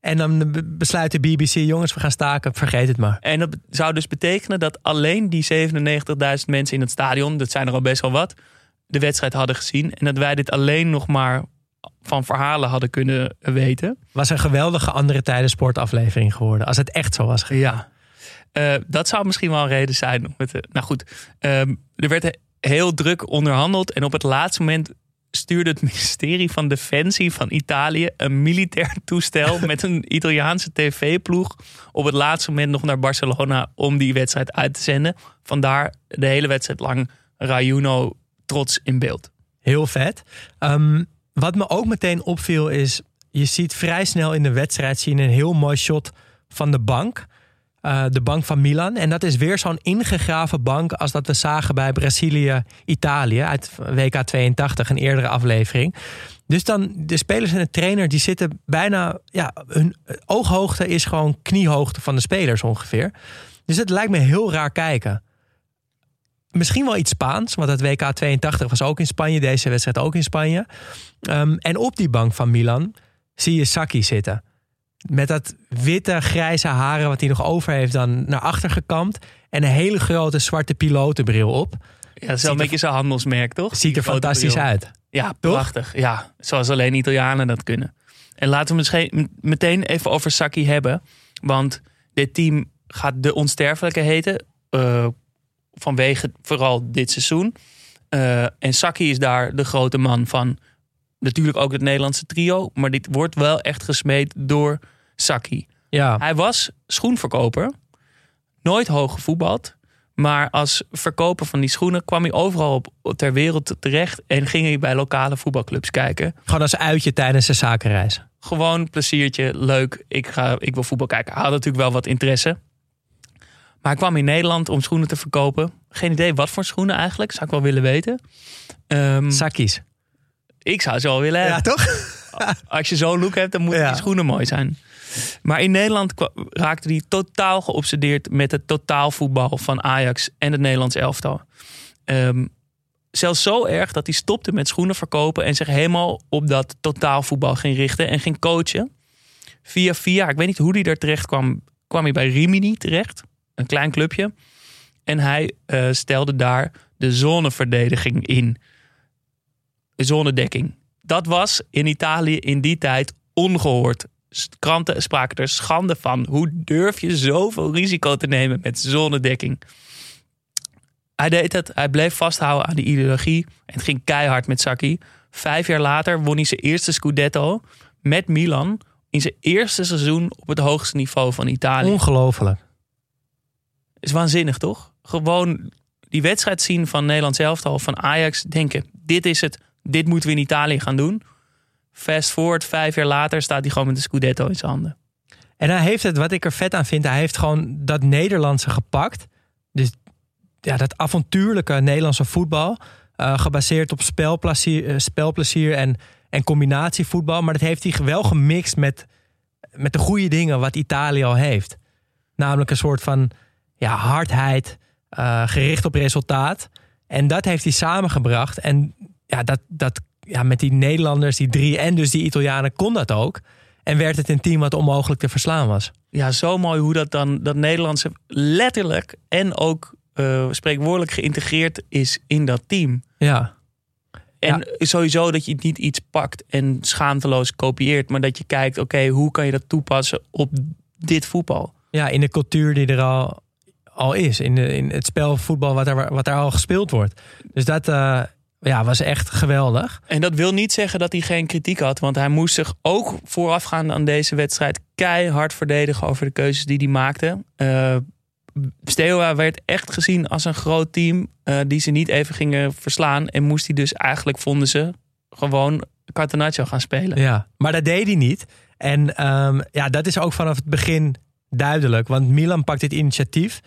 Speaker 5: En dan be- besluit de BBC, jongens, we gaan staken, vergeet het maar.
Speaker 3: En dat zou dus betekenen dat alleen die 97.000 mensen in het stadion, dat zijn er al best wel wat, de wedstrijd hadden gezien. En dat wij dit alleen nog maar van verhalen hadden kunnen weten.
Speaker 5: Was een geweldige andere tijden sportaflevering geworden. Als het echt zo was. gegaan.
Speaker 3: Ja. Eh, dat zou misschien wel een reden zijn. Om het, te- nou goed, ehm, er werd he- heel druk onderhandeld. En op het laatste moment stuurde het ministerie van Defensie van Italië een militair toestel met een Italiaanse tv-ploeg op het laatste moment nog naar Barcelona om die wedstrijd uit te zenden. Vandaar de hele wedstrijd lang Rayuno trots in beeld.
Speaker 5: Heel vet. Ehm, wat me ook meteen opviel is, je ziet vrij snel in de wedstrijd zien een heel mooi shot van de bank. Eh, de bank van Milan. En dat is weer zo'n ingegraven bank als dat we zagen bij Brazilië-Italië uit WK 82, een eerdere aflevering. Dus dan de spelers en de trainer die zitten bijna, ja, hun ooghoogte is gewoon kniehoogte van de spelers ongeveer. Dus het lijkt me heel raar kijken. Misschien wel iets Spaans, want het WK 82 was ook in Spanje, deze wedstrijd ook in Spanje. Ehm, en op die bank van Milan zie je Saki zitten. Met dat witte, grijze haren wat hij nog over heeft dan naar achter gekamd. En een hele grote zwarte pilotenbril op.
Speaker 3: Ja, dat is wel een beetje zijn handelsmerk, toch?
Speaker 5: Ziet er fantastisch uit.
Speaker 3: Ja, prachtig. Ja, zoals alleen Italianen dat kunnen. En laten we misschien meteen even over Saki hebben. Want dit team gaat de onsterfelijke heten. eh, vanwege vooral dit seizoen. Eh, en Saki is daar de grote man van. Natuurlijk ook het Nederlandse trio. Maar dit wordt wel echt gesmeed door Saki.
Speaker 5: Ja,
Speaker 3: Hij was schoenverkoper. Nooit hoog gevoetbald. Maar als verkoper van die schoenen kwam hij overal op, ter wereld terecht. En ging hij bij lokale voetbalclubs kijken.
Speaker 5: gewoon als uitje tijdens de zakenreis.
Speaker 3: Gewoon pleziertje, leuk. Ik, ga, ik wil voetbal kijken. Hij had natuurlijk wel wat interesse. Maar hij kwam in Nederland om schoenen te verkopen. Geen idee wat voor schoenen eigenlijk. Zou ik wel willen weten. Ehm,
Speaker 5: Sakkies.
Speaker 3: ik zou ze wel willen hebben.
Speaker 5: Ja, toch?
Speaker 3: Als je zo'n look hebt, dan moeten
Speaker 5: Ja.
Speaker 3: die schoenen mooi zijn. Maar in Nederland raakte hij totaal geobsedeerd met het totaalvoetbal van Ajax en het Nederlands elftal. Ehm, zelfs zo erg dat hij stopte met schoenen verkopen en zich helemaal op dat totaalvoetbal ging richten en ging coachen. Via via, ik weet niet hoe hij daar terecht kwam, kwam hij bij Rimini terecht, een klein clubje. En hij eh, stelde daar de zoneverdediging in. Zonedekking. Dat was in Italië in die tijd ongehoord. Kranten spraken er schande van. Hoe durf je zoveel risico te nemen met zonnedekking? Hij deed het. Hij bleef vasthouden aan die ideologie. En het ging keihard met Sacchi. Vijf jaar later won hij zijn eerste Scudetto met Milan. In zijn eerste seizoen op het hoogste niveau van Italië.
Speaker 5: Ongelooflijk.
Speaker 3: Is waanzinnig, toch? Gewoon die wedstrijd zien van Nederlands elftal, van Ajax. Denken, dit is het. Dit moeten we in Italië gaan doen. Fast forward, vijf jaar later staat hij gewoon met de Scudetto in zijn handen.
Speaker 5: En hij heeft het, wat ik er vet aan vind, hij heeft gewoon dat Nederlandse gepakt. Dus ja, dat avontuurlijke Nederlandse voetbal. eh, gebaseerd op spelplezier, eh, spelplezier en, en combinatievoetbal. Maar dat heeft hij wel gemixt met, met de goede dingen wat Italië al heeft. Namelijk een soort van ja, hardheid, eh, gericht op resultaat. En dat heeft hij samengebracht. En ja, dat, dat, ja, met die Nederlanders, die drie en dus die Italianen kon dat ook. En werd het een team wat onmogelijk te verslaan was.
Speaker 3: Ja, zo mooi hoe dat dan, dat Nederlandse letterlijk en ook eh, spreekwoordelijk geïntegreerd is in dat team.
Speaker 5: Ja,
Speaker 3: En sowieso dat je niet iets pakt en schaamteloos kopieert, maar dat je kijkt, oké, hoe kan je dat toepassen op dit voetbal?
Speaker 5: ja in de cultuur die er al, al is. In, de, in het spel voetbal wat er, wat er al gespeeld wordt. Dus dat eh, ja, was echt geweldig.
Speaker 3: En dat wil niet zeggen dat hij geen kritiek had, want hij moest zich ook voorafgaand aan deze wedstrijd keihard verdedigen over de keuzes die hij maakte. Steaua werd echt gezien als een groot team eh, die ze niet even gingen verslaan. En moest hij dus eigenlijk, vonden ze, gewoon Catenaccio gaan spelen.
Speaker 5: Ja, maar dat deed hij niet. En ehm, ja, dat is ook vanaf het begin duidelijk. Want Milan pakt dit initiatief.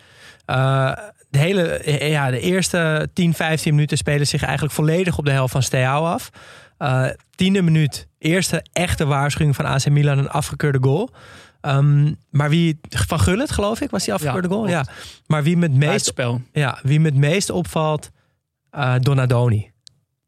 Speaker 5: Eh, de, hele, ja, de eerste 10, 15 minuten spelen zich eigenlijk volledig op de helft van Steaua af. Eh, tiende minuut, eerste echte waarschuwing van AC Milan, een afgekeurde goal. Ehm, maar wie, van Gullit geloof ik, was die afgekeurde
Speaker 3: Ja,
Speaker 5: goal? Ja. Maar wie me het meest,
Speaker 3: Buitenspel.
Speaker 5: ja, wie me het meest opvalt, eh, Donadoni.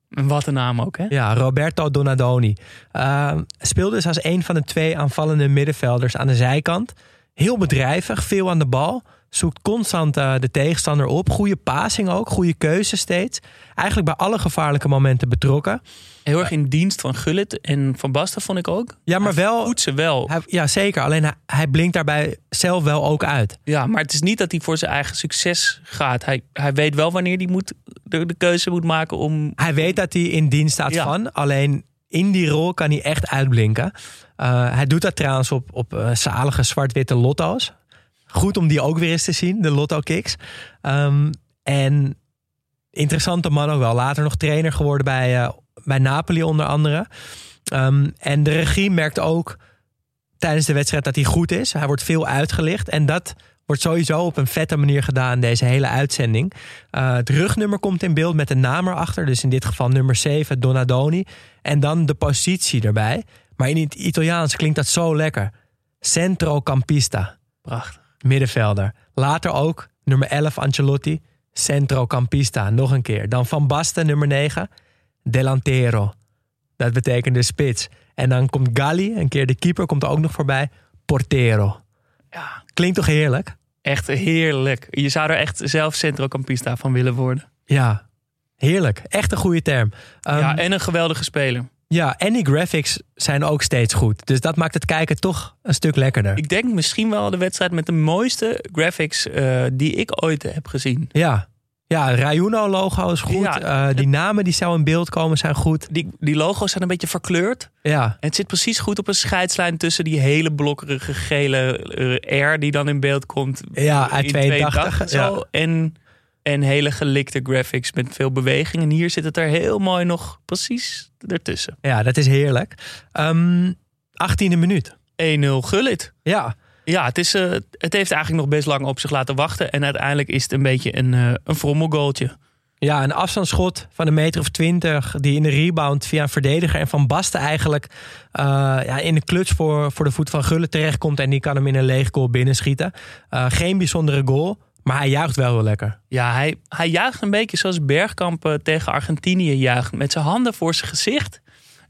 Speaker 3: Wat een naam ook, hè?
Speaker 5: Ja, Roberto Donadoni. Ehm, speelde dus als een van de twee aanvallende middenvelders aan de zijkant. Heel bedrijvig, veel aan de bal. Zoekt constant eh, de tegenstander op. Goede passing ook, goede keuze steeds. Eigenlijk bij alle gevaarlijke momenten betrokken.
Speaker 3: Heel erg in dienst van Gullit en Van Basten vond ik ook.
Speaker 5: Ja, maar
Speaker 3: Hij
Speaker 5: wel...
Speaker 3: voedt ze wel.
Speaker 5: Hij, ja, zeker. Alleen hij, hij blinkt daarbij zelf wel ook uit.
Speaker 3: Ja, maar het is niet dat hij voor zijn eigen succes gaat. Hij, hij weet wel wanneer hij moet, de, de keuze moet maken om...
Speaker 5: Hij weet dat hij in dienst staat
Speaker 3: Ja.
Speaker 5: van. Alleen in die rol kan hij echt uitblinken. Uh, hij doet dat trouwens op, op uh, zalige zwart-witte lotto's. Goed om die ook weer eens te zien, de lotto-kicks. Um, en interessante man ook wel. Later nog trainer geworden bij, uh, bij Napoli onder andere. Um, en de regie merkt ook tijdens de wedstrijd dat hij goed is. Hij wordt veel uitgelicht. En dat wordt sowieso op een vette manier gedaan, deze hele uitzending. Uh, het rugnummer komt in beeld met een naam erachter. Dus in dit geval nummer 7, Donadoni. En dan de positie erbij. Maar in het Italiaans klinkt dat zo lekker. Centrocampista.
Speaker 3: Prachtig.
Speaker 5: Middenvelder. Later ook nummer 11, Ancelotti. Centrocampista. Nog een keer. Dan Van Basten, nummer 9. Delantero. Dat betekent de spits. En dan komt Galli, een keer de keeper, komt er ook nog voorbij. Portero.
Speaker 3: Ja,
Speaker 5: Klinkt toch heerlijk?
Speaker 3: echt heerlijk. Je zou er echt zelf centrocampista van willen worden.
Speaker 5: Ja, heerlijk. Echt een goede term. Um,
Speaker 3: ja, en een geweldige speler.
Speaker 5: Ja, en die graphics zijn ook steeds goed. Dus dat maakt het kijken toch een stuk lekkerder.
Speaker 3: Ik denk misschien wel de wedstrijd met de mooiste graphics uh, die ik ooit heb gezien.
Speaker 5: Ja, ja Rayuno-logo is goed. Ja, uh, die namen die zo in beeld komen zijn goed.
Speaker 3: Die, die logo's zijn een beetje verkleurd.
Speaker 5: Ja.
Speaker 3: En het zit precies goed op een scheidslijn tussen die hele blokkerige gele uh, R die dan in beeld komt.
Speaker 5: Ja, uit 82.
Speaker 3: 82 zo. Ja. En, en hele gelikte graphics met veel beweging. En hier zit het er heel mooi nog precies ertussen.
Speaker 5: Ja, dat is heerlijk. Um, 18e minuut.
Speaker 3: 1-0 Gullit.
Speaker 5: Ja.
Speaker 3: Ja, het, is, uh, het heeft eigenlijk nog best lang op zich laten wachten. En uiteindelijk is het een beetje een, uh, een frommelgoaltje.
Speaker 5: Ja, een afstandsschot van een meter of twintig. Die in de rebound via een verdediger en Van Basten eigenlijk uh, ja, in de kluts voor, voor de voet van Gullit terechtkomt. En die kan hem in een leeg goal binnenschieten. Geen bijzondere goal, maar hij juicht wel heel lekker.
Speaker 3: Ja, hij, hij juicht een beetje zoals Bergkamp uh, tegen Argentinië juicht. Met zijn handen voor zijn gezicht.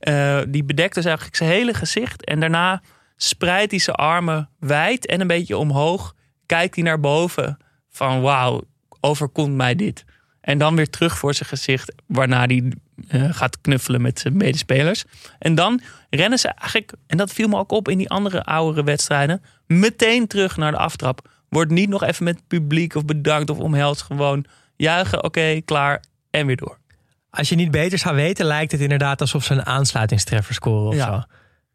Speaker 3: Uh, die bedekt dus eigenlijk zijn hele gezicht. En daarna spreidt hij zijn armen wijd en een beetje omhoog. Kijkt hij naar boven van wauw, overkomt mij dit. En dan weer terug voor zijn gezicht, waarna hij uh, gaat knuffelen met zijn medespelers. En dan rennen ze eigenlijk, en dat viel me ook op in die andere oudere wedstrijden, meteen terug naar de aftrap. Wordt niet nog even met publiek of bedankt of omhelst. Gewoon juichen, oké, okay, klaar en weer door.
Speaker 5: Als je niet beter zou weten, lijkt het inderdaad alsof ze een aansluitingstreffer scoren of ja. zo.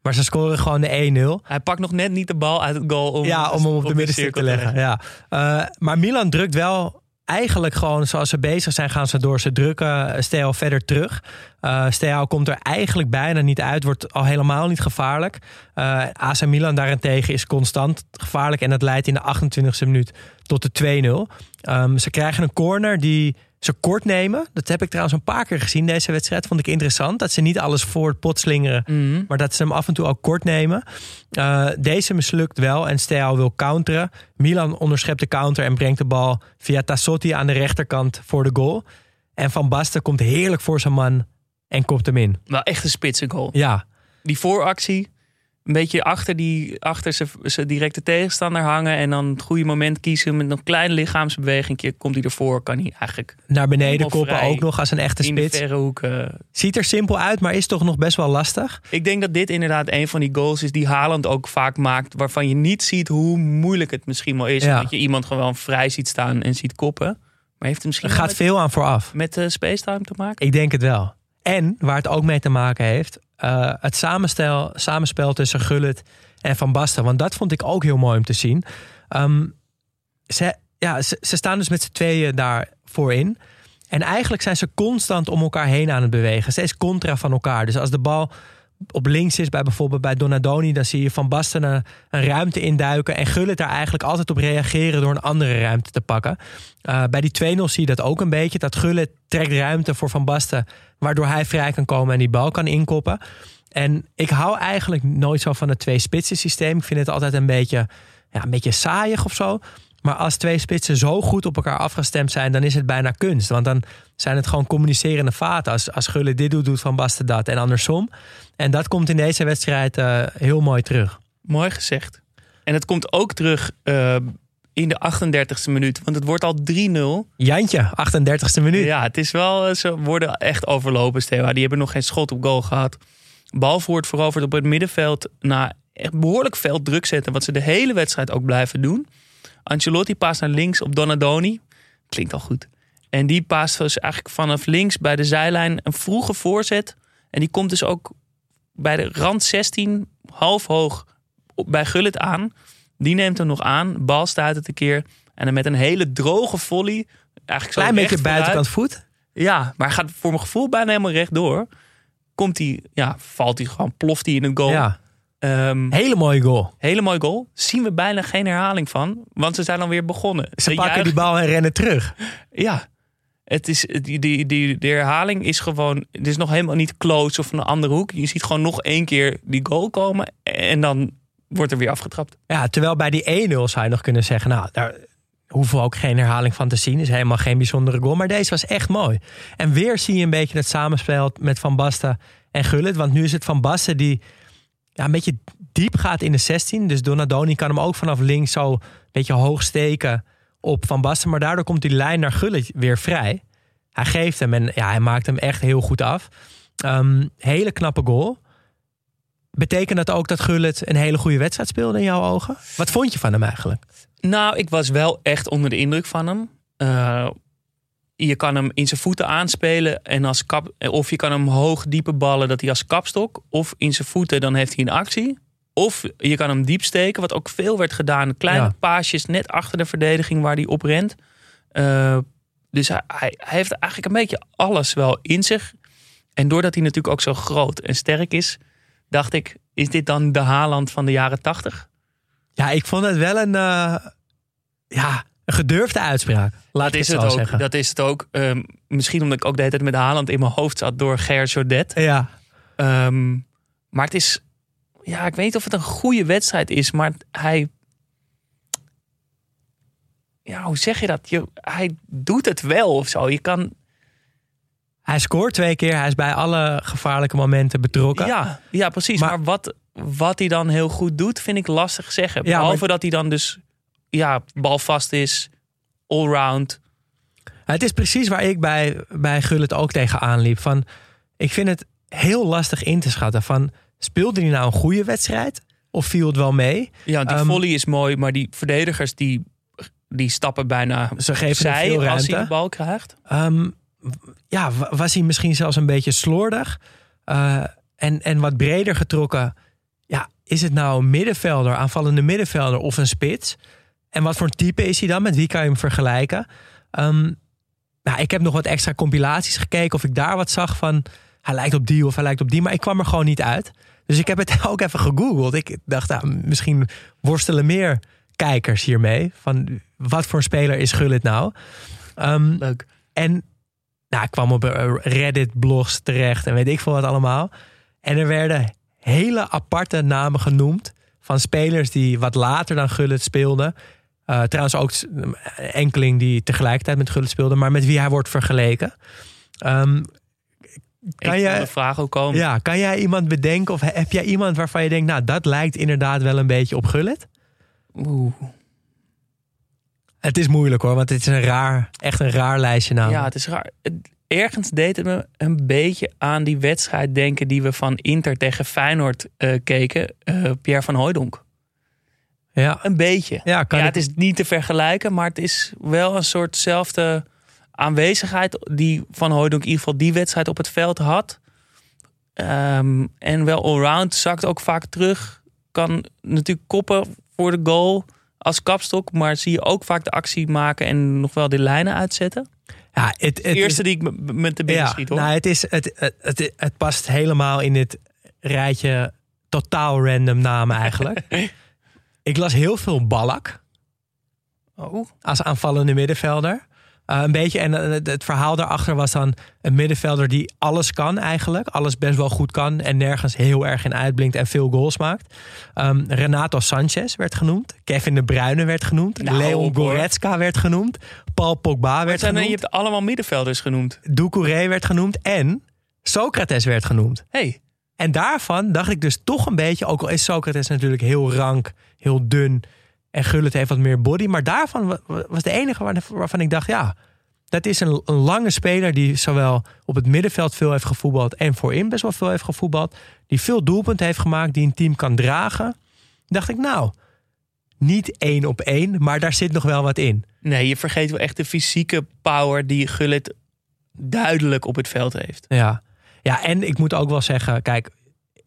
Speaker 5: Maar ze scoren gewoon de 1-0.
Speaker 3: Hij pakt nog net niet de bal uit het goal om,
Speaker 5: ja, om hem op, op de middenstuk te leggen. Te leggen. Ja. Uh, maar Milan drukt wel eigenlijk gewoon zoals ze bezig zijn, gaan ze door. Ze drukken Steaua verder terug. Uh, komt er eigenlijk bijna niet uit. Wordt al helemaal niet gevaarlijk. Uh, AC Milan daarentegen is constant gevaarlijk. En dat leidt in de 28e minuut tot de 2-0. Um, ze krijgen een corner die ze kort nemen. Dat heb ik trouwens een paar keer gezien deze wedstrijd. Vond ik interessant. Dat ze niet alles voor het pot slingeren.
Speaker 3: Mhm.
Speaker 5: Mm. Maar dat ze hem af en toe ook kort nemen. Uh, deze mislukt wel en Steaua wil counteren. Milan onderschept de counter en brengt de bal via Tassotti aan de rechterkant voor de goal. En Van Basten komt heerlijk voor zijn man en kopt hem in.
Speaker 3: Wel echt een spitse goal.
Speaker 5: Ja.
Speaker 3: Die vooractie, een beetje achter, die, achter zijn directe tegenstander hangen. En dan het goede moment kiezen met een kleine lichaamsbeweging. Komt hij ervoor, kan hij eigenlijk...
Speaker 5: Naar beneden koppen ook nog als een echte spits.
Speaker 3: de hoek. Uh...
Speaker 5: Ziet er simpel uit, maar is toch nog best wel lastig.
Speaker 3: Ik denk dat dit inderdaad een van die goals is die Haaland ook vaak maakt. Waarvan je niet ziet hoe moeilijk het misschien wel is.
Speaker 5: Ja.
Speaker 3: Dat je iemand gewoon vrij ziet staan en ziet koppen. Maar heeft het misschien
Speaker 5: er gaat
Speaker 3: met,
Speaker 5: veel aan vooraf.
Speaker 3: met uh, spacetime te maken?
Speaker 5: Ik denk het wel. En waar het ook mee te maken heeft, uh, het samenstel, samenspel tussen Gullit en Van Basten. Want dat vond ik ook heel mooi om te zien. Um, ze, ja, ze, staan dus met z'n tweeën daar voorin. En eigenlijk zijn ze constant om elkaar heen aan het bewegen. Steeds contra van elkaar. Dus als de bal op links is, bij bijvoorbeeld bij Donadoni, dan zie je Van Basten een, een ruimte induiken. En Gullit daar eigenlijk altijd op reageren door een andere ruimte te pakken. Uh, bij die 2-0 zie je dat ook een beetje. Dat Gullit trekt ruimte voor Van Basten, waardoor hij vrij kan komen en die bal kan inkoppen. En ik hou eigenlijk nooit zo van het twee spitsen systeem. Ik vind het altijd een beetje, ja, een beetje saaiig of zo. Maar als twee spitsen zo goed op elkaar afgestemd zijn, dan is het bijna kunst. Want dan zijn het gewoon communicerende vaten. Als, als Gullit dit doet, doet Van Basten dat en andersom. En dat komt in deze wedstrijd uh, heel mooi terug.
Speaker 3: Mooi gezegd. En het komt ook terug uh, in de 38e minuut, want het wordt al 3-0.
Speaker 5: Jantje, 38e minuut.
Speaker 3: Ja, het is wel, eh, ze worden echt overlopen, Stewa. Die hebben nog geen schot op goal gehad. Bal wordt veroverd op het middenveld na echt behoorlijk veel druk zetten, wat ze de hele wedstrijd ook blijven doen. Ancelotti paast naar links op Donadoni. Klinkt al goed. En die paast dus eigenlijk vanaf links bij de zijlijn een vroege voorzet. En die komt dus ook bij de rand 16, half hoog bij Gullit aan. Die neemt hem nog aan. Bal staat het een keer. En dan met een hele droge volley. Eigenlijk
Speaker 5: Klein beetje buitenkant voet.
Speaker 3: Ja, maar gaat voor mijn gevoel bijna helemaal rechtdoor. Komt hij, ja, valt hij gewoon, ploft hij in een goal.
Speaker 5: Ja.
Speaker 3: Um,
Speaker 5: hele mooie goal.
Speaker 3: Hele mooie goal. Zien we bijna geen herhaling van. Want ze zijn alweer begonnen.
Speaker 5: Ze, ze pakken juichen. die bal en rennen terug.
Speaker 3: Ja. Het is, die, die, die, de herhaling is gewoon... Het is nog helemaal niet close of een andere hoek. Je ziet gewoon nog één keer die goal komen. En dan wordt er weer afgetrapt.
Speaker 5: Ja, terwijl bij die 1-0 zou je nog kunnen zeggen... Nou, daar hoeven we ook geen herhaling van te zien. is helemaal geen bijzondere goal. Maar deze was echt mooi. En weer zie je een beetje het samenspel met Van Basten en Gullit. Want nu is het Van Basten die ja, een beetje diep gaat in de 16. Dus Donadoni kan hem ook vanaf links zo een beetje hoog steken op Van Basten. Maar daardoor komt die lijn naar Gullit weer vrij. Hij geeft hem en ja, hij maakt hem echt heel goed af. Um, hele knappe goal. Betekent dat ook dat Gullit een hele goede wedstrijd speelde in jouw ogen? Wat vond je van hem eigenlijk?
Speaker 3: Nou, ik was wel echt onder de indruk van hem. Uh, je kan hem in zijn voeten aanspelen en als kap, of je kan hem hoog diepe ballen dat hij als kapstok, of in zijn voeten dan heeft hij een actie. Of je kan hem diep steken, wat ook veel werd gedaan. Kleine ja. paasjes net achter de verdediging waar hij op rent. Uh, dus hij, hij, heeft eigenlijk een beetje alles wel in zich. En doordat hij natuurlijk ook zo groot en sterk is, dacht ik, is dit dan de Haaland van de jaren tachtig?
Speaker 5: Ja, ik vond het wel een, uh, ja, een gedurfde uitspraak. Laat
Speaker 3: dat is
Speaker 5: het,
Speaker 3: het
Speaker 5: ook.
Speaker 3: Zeggen. Dat is het ook. Um, misschien omdat ik ook de hele tijd met Haaland in mijn hoofd zat door Ger Jodet.
Speaker 5: Ja.
Speaker 3: Um, maar het is, ja, ik weet niet of het een goede wedstrijd is, maar hij ja, hoe zeg je dat? Je, hij doet het wel of zo. Je kan.
Speaker 5: Hij scoort twee keer. Hij is bij alle gevaarlijke momenten betrokken.
Speaker 3: Ja, ja precies. Maar, maar wat, wat hij dan heel goed doet, vind ik lastig zeggen. Ja, Behalve maar... dat hij dan dus ja, balvast is, allround.
Speaker 5: Het is precies waar ik bij, bij Gullit ook tegenaan liep. Van, ik vind het heel lastig in te schatten. Van, speelde hij nou een goede wedstrijd? Of viel het wel mee?
Speaker 3: Ja, die um, volley is mooi. Maar die verdedigers die die stappen bijna
Speaker 5: Ze geven
Speaker 3: zij
Speaker 5: veel
Speaker 3: als hij
Speaker 5: ruimte.
Speaker 3: de bal krijgt.
Speaker 5: Um, ja, was hij misschien zelfs een beetje slordig? Uh, en, en wat breder getrokken. Ja, is het nou een middenvelder, aanvallende middenvelder of een spits? En wat voor type is hij dan? Met wie kan je hem vergelijken? Um, nou, ik heb nog wat extra compilaties gekeken of ik daar wat zag van. Hij lijkt op die of hij lijkt op die, maar ik kwam er gewoon niet uit. Dus ik heb het ook even gegoogeld. Ik dacht, nou, misschien worstelen meer kijkers hiermee. Van wat voor speler is Gullit nou? Um,
Speaker 3: Leuk.
Speaker 5: En nou, ik kwam op Reddit-blogs terecht en weet ik veel wat allemaal. En er werden hele aparte namen genoemd van spelers die wat later dan Gullit speelden. Uh, trouwens ook enkeling die tegelijkertijd met Gullit speelde, maar met wie hij wordt vergeleken. Um,
Speaker 3: kan jij, de vraag ook komen.
Speaker 5: Ja, kan jij iemand bedenken of heb jij iemand waarvan je denkt, nou dat lijkt inderdaad wel een beetje op Gullit?
Speaker 3: Oeh.
Speaker 5: Het is moeilijk hoor, want het is een raar, echt een raar lijstje namen.
Speaker 3: Ja, het is raar. Ergens deed het me een beetje aan die wedstrijd denken die we van Inter tegen Feyenoord uh, keken. Uh, Pierre van Hooijdonk.
Speaker 5: Ja.
Speaker 3: Een beetje.
Speaker 5: Ja, kan
Speaker 3: ja,
Speaker 5: ik...
Speaker 3: het is niet te vergelijken, maar het is wel een soortzelfde aanwezigheid die Van Hooijdonk in ieder geval die wedstrijd op het veld had. Um, en wel allround, zakt ook vaak terug. Kan natuurlijk koppen voor de goal als kapstok, maar zie je ook vaak de actie maken en nog wel de lijnen uitzetten.
Speaker 5: Ja, het, het
Speaker 3: De eerste
Speaker 5: is,
Speaker 3: die ik me- met de binnen
Speaker 5: ja,
Speaker 3: schiet hoor.
Speaker 5: nou, het, is, het, het, het, het past helemaal in dit rijtje totaal random namen eigenlijk. ik las heel veel Ballack
Speaker 3: oh.
Speaker 5: als aanvallende middenvelder. Eh, een beetje, en eh, het, verhaal daarachter was dan een middenvelder die alles kan eigenlijk. Alles best wel goed kan en nergens heel erg in uitblinkt en veel goals maakt. Ehm, Renato Sanchez werd genoemd. Kevin De Bruyne werd genoemd.
Speaker 3: Nou,
Speaker 5: Leon
Speaker 3: hoor.
Speaker 5: Goretzka werd genoemd. Paul Pogba werd
Speaker 3: zijn, je
Speaker 5: genoemd.
Speaker 3: hebt allemaal middenvelders genoemd.
Speaker 5: Doucouré werd genoemd. En Socrates werd genoemd.
Speaker 3: hey,
Speaker 5: En daarvan dacht ik dus toch een beetje, ook al is Socrates natuurlijk heel rank, heel dun en Gullit heeft wat meer body, maar daarvan wa- wa- was de enige waar- waarvan ik dacht, ja, dat is een, een lange speler die zowel op het middenveld veel heeft gevoetbald en voorin best wel veel heeft gevoetbald, die veel doelpunten heeft gemaakt, die een team kan dragen. Dacht ik, nou, niet één op één, maar daar zit nog wel wat in.
Speaker 3: nee, je vergeet wel echt de fysieke power die Gullit duidelijk op het veld heeft.
Speaker 5: Ja. ja, en ik moet ook wel zeggen, kijk,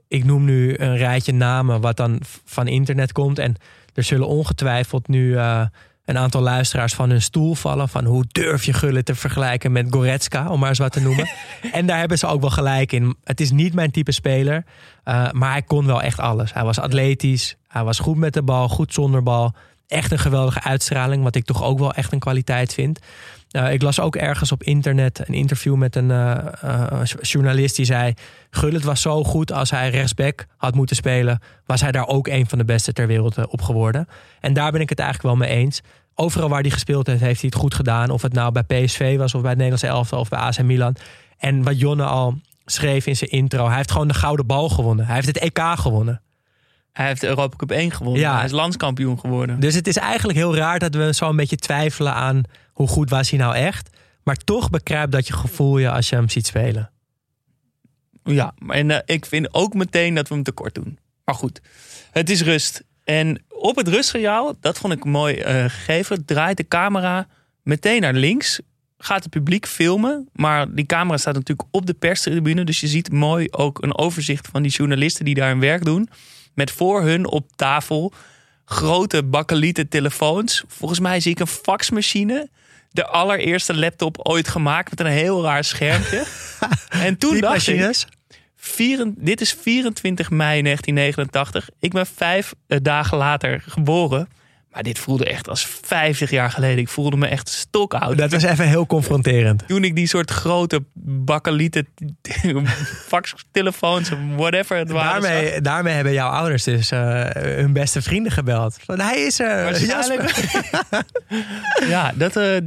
Speaker 5: ik noem nu een rijtje namen wat dan van internet komt. En er zullen ongetwijfeld nu eh, een aantal luisteraars van hun stoel vallen. Van hoe durf je Gullit te vergelijken met Goretzka, om maar eens wat te noemen. en daar hebben ze ook wel gelijk in. Het is niet mijn type speler, eh, maar hij kon wel echt alles. Hij was atletisch, hij was goed met de bal, goed zonder bal. Echt een geweldige uitstraling, wat ik toch ook wel echt een kwaliteit vind. Uh, ik las ook ergens op internet een interview met een uh, uh, journalist die zei: Gullit was zo goed als hij rechtsback had moeten spelen, was hij daar ook een van de beste ter wereld op geworden. En daar ben ik het eigenlijk wel mee eens. Overal waar hij gespeeld heeft, heeft hij het goed gedaan. Of het nou bij PSV was, of bij het Nederlandse elftal, of bij AC Milan. En wat Jonne al schreef in zijn intro, hij heeft gewoon de gouden bal gewonnen. Hij heeft het EK gewonnen.
Speaker 3: Hij heeft de Europa Cup 1 gewonnen.
Speaker 5: Ja.
Speaker 3: Hij is landskampioen geworden.
Speaker 5: Dus het is eigenlijk heel raar dat we zo een beetje twijfelen aan hoe goed was hij nou echt. Maar toch begrijp dat je gevoel je als je hem ziet spelen.
Speaker 3: Ja, en uh, ik vind ook meteen dat we hem tekort doen. Maar goed, het is rust. En op het rustsignaal, dat vond ik mooi uh, gegeven, draait de camera meteen naar links. Gaat het publiek filmen, maar die camera staat natuurlijk op de perstribune. Dus je ziet mooi ook een overzicht van die journalisten die daar hun werk doen. Met voor hun op tafel grote bakkelieten telefoons. Volgens mij zie ik een faxmachine. De allereerste laptop ooit gemaakt met een heel raar schermpje. en toen
Speaker 5: Die
Speaker 3: dacht
Speaker 5: machines?
Speaker 3: ik... Vier, dit is 24 mei 1989. Ik ben vijf uh, dagen later geboren. Maar dit voelde echt als 50 jaar geleden. Ik voelde me echt stokoud.
Speaker 5: Dat was even heel confronterend.
Speaker 3: Toen ik die soort grote bakkelieten faxtelefoons, whatever het waren.
Speaker 5: Daarmee, daarmee hebben jouw ouders dus uh, hun beste vrienden gebeld. Van, hij is er.
Speaker 3: Waarschijnlijk. ja, dat... Uh,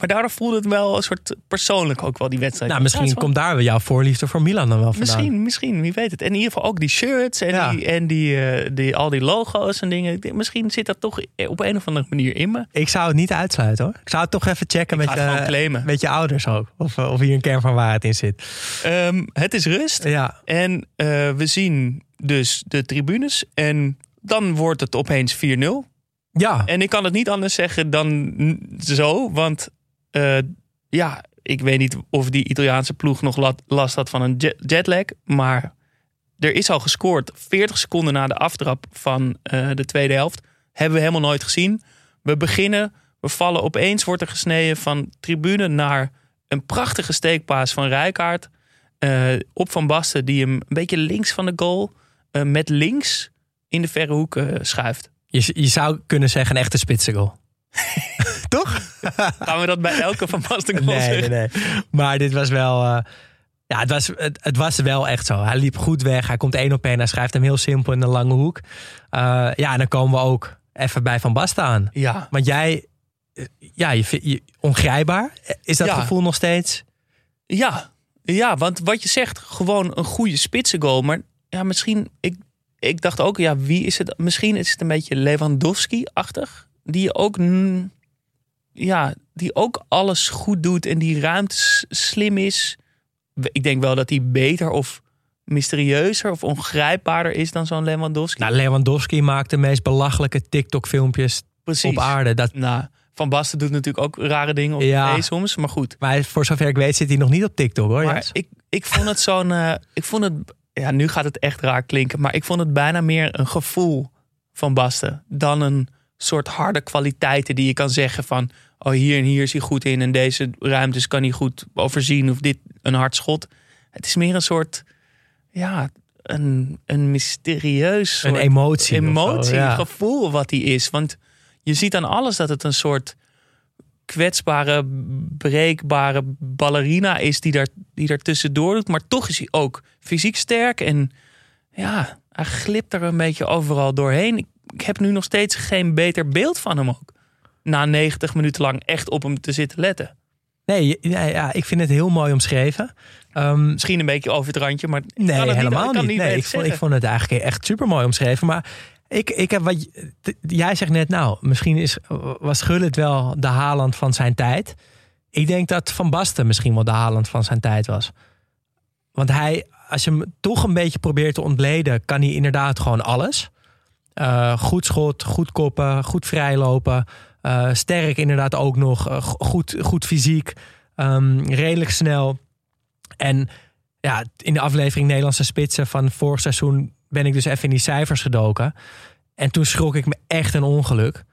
Speaker 3: maar daardoor voelde het wel een soort persoonlijk ook wel die wedstrijd.
Speaker 5: Nou, misschien ja, komt daar jouw voorliefde voor Milan dan wel vandaan.
Speaker 3: Misschien, misschien, wie weet het. En in ieder geval ook die shirts en, ja. die, en die, uh, die, al die logo's en dingen. Misschien zit dat toch op een of andere manier in me.
Speaker 5: Ik zou het niet uitsluiten hoor. Ik zou het toch even checken met je, met je ouders ook. Of, of hier een kern van waarheid in zit.
Speaker 3: Um, het is rust.
Speaker 5: Ja.
Speaker 3: En uh, we zien dus de tribunes. En dan wordt het opeens 4-0.
Speaker 5: Ja.
Speaker 3: En ik kan het niet anders zeggen dan zo. Want uh, ja, ik weet niet of die Italiaanse ploeg nog last had van een jetlag. Maar er is al gescoord 40 seconden na de aftrap van uh, de tweede helft. Hebben we helemaal nooit gezien. We beginnen, we vallen opeens, wordt er gesneden van tribune naar een prachtige steekpaas van Rijkaard. Uh, op Van Basten, die hem een beetje links van de goal uh, met links in de verre hoek schuift.
Speaker 5: Je, je zou kunnen zeggen een echte spitsengoal.
Speaker 3: Gaan we dat bij elke Van Basten
Speaker 5: nee,
Speaker 3: zeggen?
Speaker 5: Nee, nee. Maar dit was wel... Uh, ja, het was, het, het, was wel echt zo. Hij liep goed weg. Hij komt één op één. Hij schrijft hem heel simpel in de lange hoek. Uh, ja, en dan komen we ook even bij Van Basten aan.
Speaker 3: Ja.
Speaker 5: Want jij... Ja, je, je, ongrijpbaar. Is dat
Speaker 3: ja.
Speaker 5: gevoel nog steeds?
Speaker 3: Ja. Ja, want wat je zegt, gewoon een goede spitsengoal. Maar ja, misschien... Ik, ik dacht ook, ja, wie is het? Misschien is het een beetje Lewandowski-achtig. Die ook, ja, die ook alles goed doet en die ruimte slim is. Ik denk wel dat hij beter of mysterieuzer of ongrijpbaarder is dan zo'n Lewandowski.
Speaker 5: Nou, Lewandowski maakt de meest belachelijke TikTok-filmpjes op aarde. Dat...
Speaker 3: Nou, Van Basten doet natuurlijk ook rare dingen op
Speaker 5: ja.
Speaker 3: tv soms, maar goed.
Speaker 5: Maar voor zover ik weet zit hij nog niet op TikTok hoor.
Speaker 3: Maar ik, ik vond het zo'n, uh, ik vond het, ja, nu gaat het echt raar klinken, maar ik vond het bijna meer een gevoel van Basten dan een soort harde kwaliteiten die je kan zeggen van... oh, hier en hier is hij goed in en deze ruimtes kan hij goed overzien... of dit een hard schot. Het is meer een soort, ja, een, een mysterieus
Speaker 5: Een emotie.
Speaker 3: emotie,
Speaker 5: ja.
Speaker 3: gevoel wat hij is. Want je ziet aan alles dat het een soort kwetsbare, breekbare ballerina is die daar, die daar tussendoor doet. Maar toch is hij ook fysiek sterk en ja, hij glipt er een beetje overal doorheen. Ik, heb nu nog steeds geen beter beeld van hem ook. Na 90 minuten lang echt op hem te zitten letten.
Speaker 5: Nee, ja, ja, ik vind het heel mooi omschreven. Ehm,
Speaker 3: Misschien een beetje over het randje, maar ik
Speaker 5: Nee,
Speaker 3: kan
Speaker 5: helemaal
Speaker 3: kan
Speaker 5: niet. nee, ik, vond, ik
Speaker 3: zeggen.
Speaker 5: vond het eigenlijk echt super mooi omschreven. Maar ik, ik heb wat. Jij zegt net, nou, misschien is, was Gullit wel de Haaland van zijn tijd. Ik denk dat Van Basten misschien wel de Haaland van zijn tijd was. Want hij, als je hem toch een beetje probeert te ontleden, kan hij inderdaad gewoon alles. Eh, goed schot, goed koppen, goed vrijlopen. eh, sterk inderdaad ook nog. eh, go- goed, goed fysiek. ehm, redelijk snel. En ja, in de aflevering Nederlandse Spitsen van vorig seizoen ben ik dus even in die cijfers gedoken. En toen schrok ik me echt een ongeluk.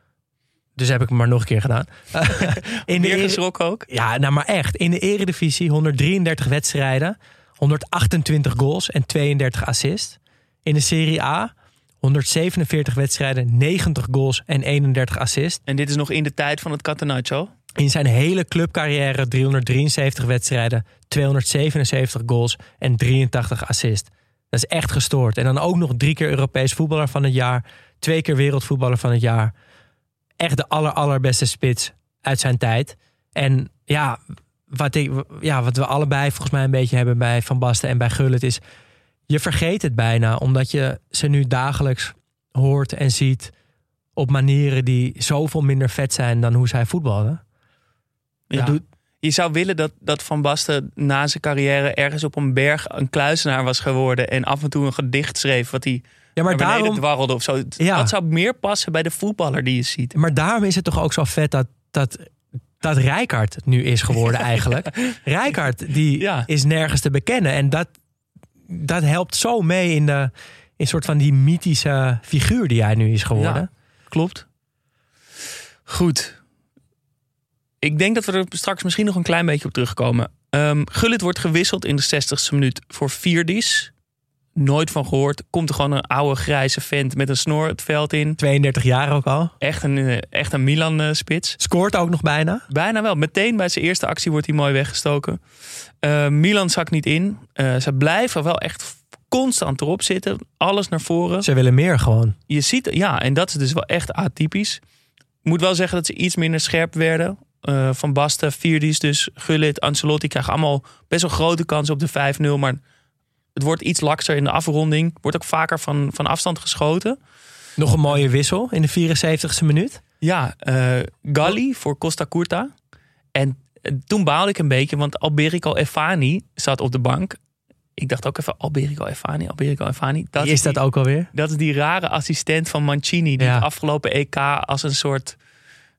Speaker 5: Dus heb ik het maar nog een keer gedaan. in de
Speaker 3: Meer geschrokken ook.
Speaker 5: ja, nou maar echt. In de eredivisie 133 wedstrijden, 128 goals en 32 assists. In de Serie A 147 wedstrijden, 90 goals en 31 assists.
Speaker 3: En dit is nog in de tijd van het Catenaccio.
Speaker 5: In zijn hele clubcarrière 373 wedstrijden, 277 goals en 83 assists. Dat is echt gestoord. En dan ook nog drie keer Europees voetballer van het jaar, twee keer wereldvoetballer van het jaar. Echt de aller, allerbeste spits uit zijn tijd. En ja wat, ik, ja, wat we allebei volgens mij een beetje hebben bij Van Basten en bij Gullit is... je vergeet het bijna, omdat je ze nu dagelijks hoort en ziet... op manieren die zoveel minder vet zijn dan hoe zij voetballen. Dat
Speaker 3: Ja.
Speaker 5: doet-
Speaker 3: Je zou willen dat, dat Van Basten na zijn carrière ergens op een berg een kluizenaar was geworden. En af en toe een gedicht schreef wat hij
Speaker 5: ja, maar
Speaker 3: beneden
Speaker 5: daarom,
Speaker 3: dwarrelde of zo.
Speaker 5: Ja.
Speaker 3: Dat zou meer passen bij de voetballer die je ziet.
Speaker 5: maar daarom is het toch ook zo vet dat, dat, dat Rijkaard nu is geworden eigenlijk. Rijkaard die
Speaker 3: Ja.
Speaker 5: is nergens te bekennen. En dat, dat helpt zo mee in de in soort van die mythische figuur die hij nu is geworden.
Speaker 3: Klopt. Goed. Ik denk dat we er straks misschien nog een klein beetje op terugkomen. Ehm Gullit wordt gewisseld in de 60ste minuut voor Vierdis. Nooit van gehoord. Komt er gewoon een oude grijze vent met een snor het veld in.
Speaker 5: 32 jaar ook al.
Speaker 3: Echt een, eh, echt een Milan-spits.
Speaker 5: Scoort ook nog bijna.
Speaker 3: Bijna wel. Meteen bij zijn eerste actie wordt hij mooi weggestoken. Eh, Milan zakt niet in. Eh, ze blijven wel echt constant erop zitten. Alles naar voren.
Speaker 5: Ze willen meer gewoon.
Speaker 3: Je ziet, ja, en dat is dus wel echt atypisch. Ik moet wel zeggen dat ze iets minder scherp werden. Eh, van Basten, Vierdis, dus Gullit, Ancelotti krijgen allemaal best wel grote kansen op de 5-0. Maar het wordt iets lakser in de afronding. Wordt ook vaker van, van afstand geschoten.
Speaker 5: Nog een mooie wissel in de 74ste minuut.
Speaker 3: Ja, eh Galli voor Costa Curta. En eh, toen baalde ik een beetje, want Alberico Efani zat op de bank. Ik dacht ook even, Alberico Efani, Alberico Efani. Dat
Speaker 5: Wie is dat
Speaker 3: die,
Speaker 5: ook alweer?
Speaker 3: Dat is die rare assistent van Mancini. Die
Speaker 5: Ja.
Speaker 3: het afgelopen EK als een soort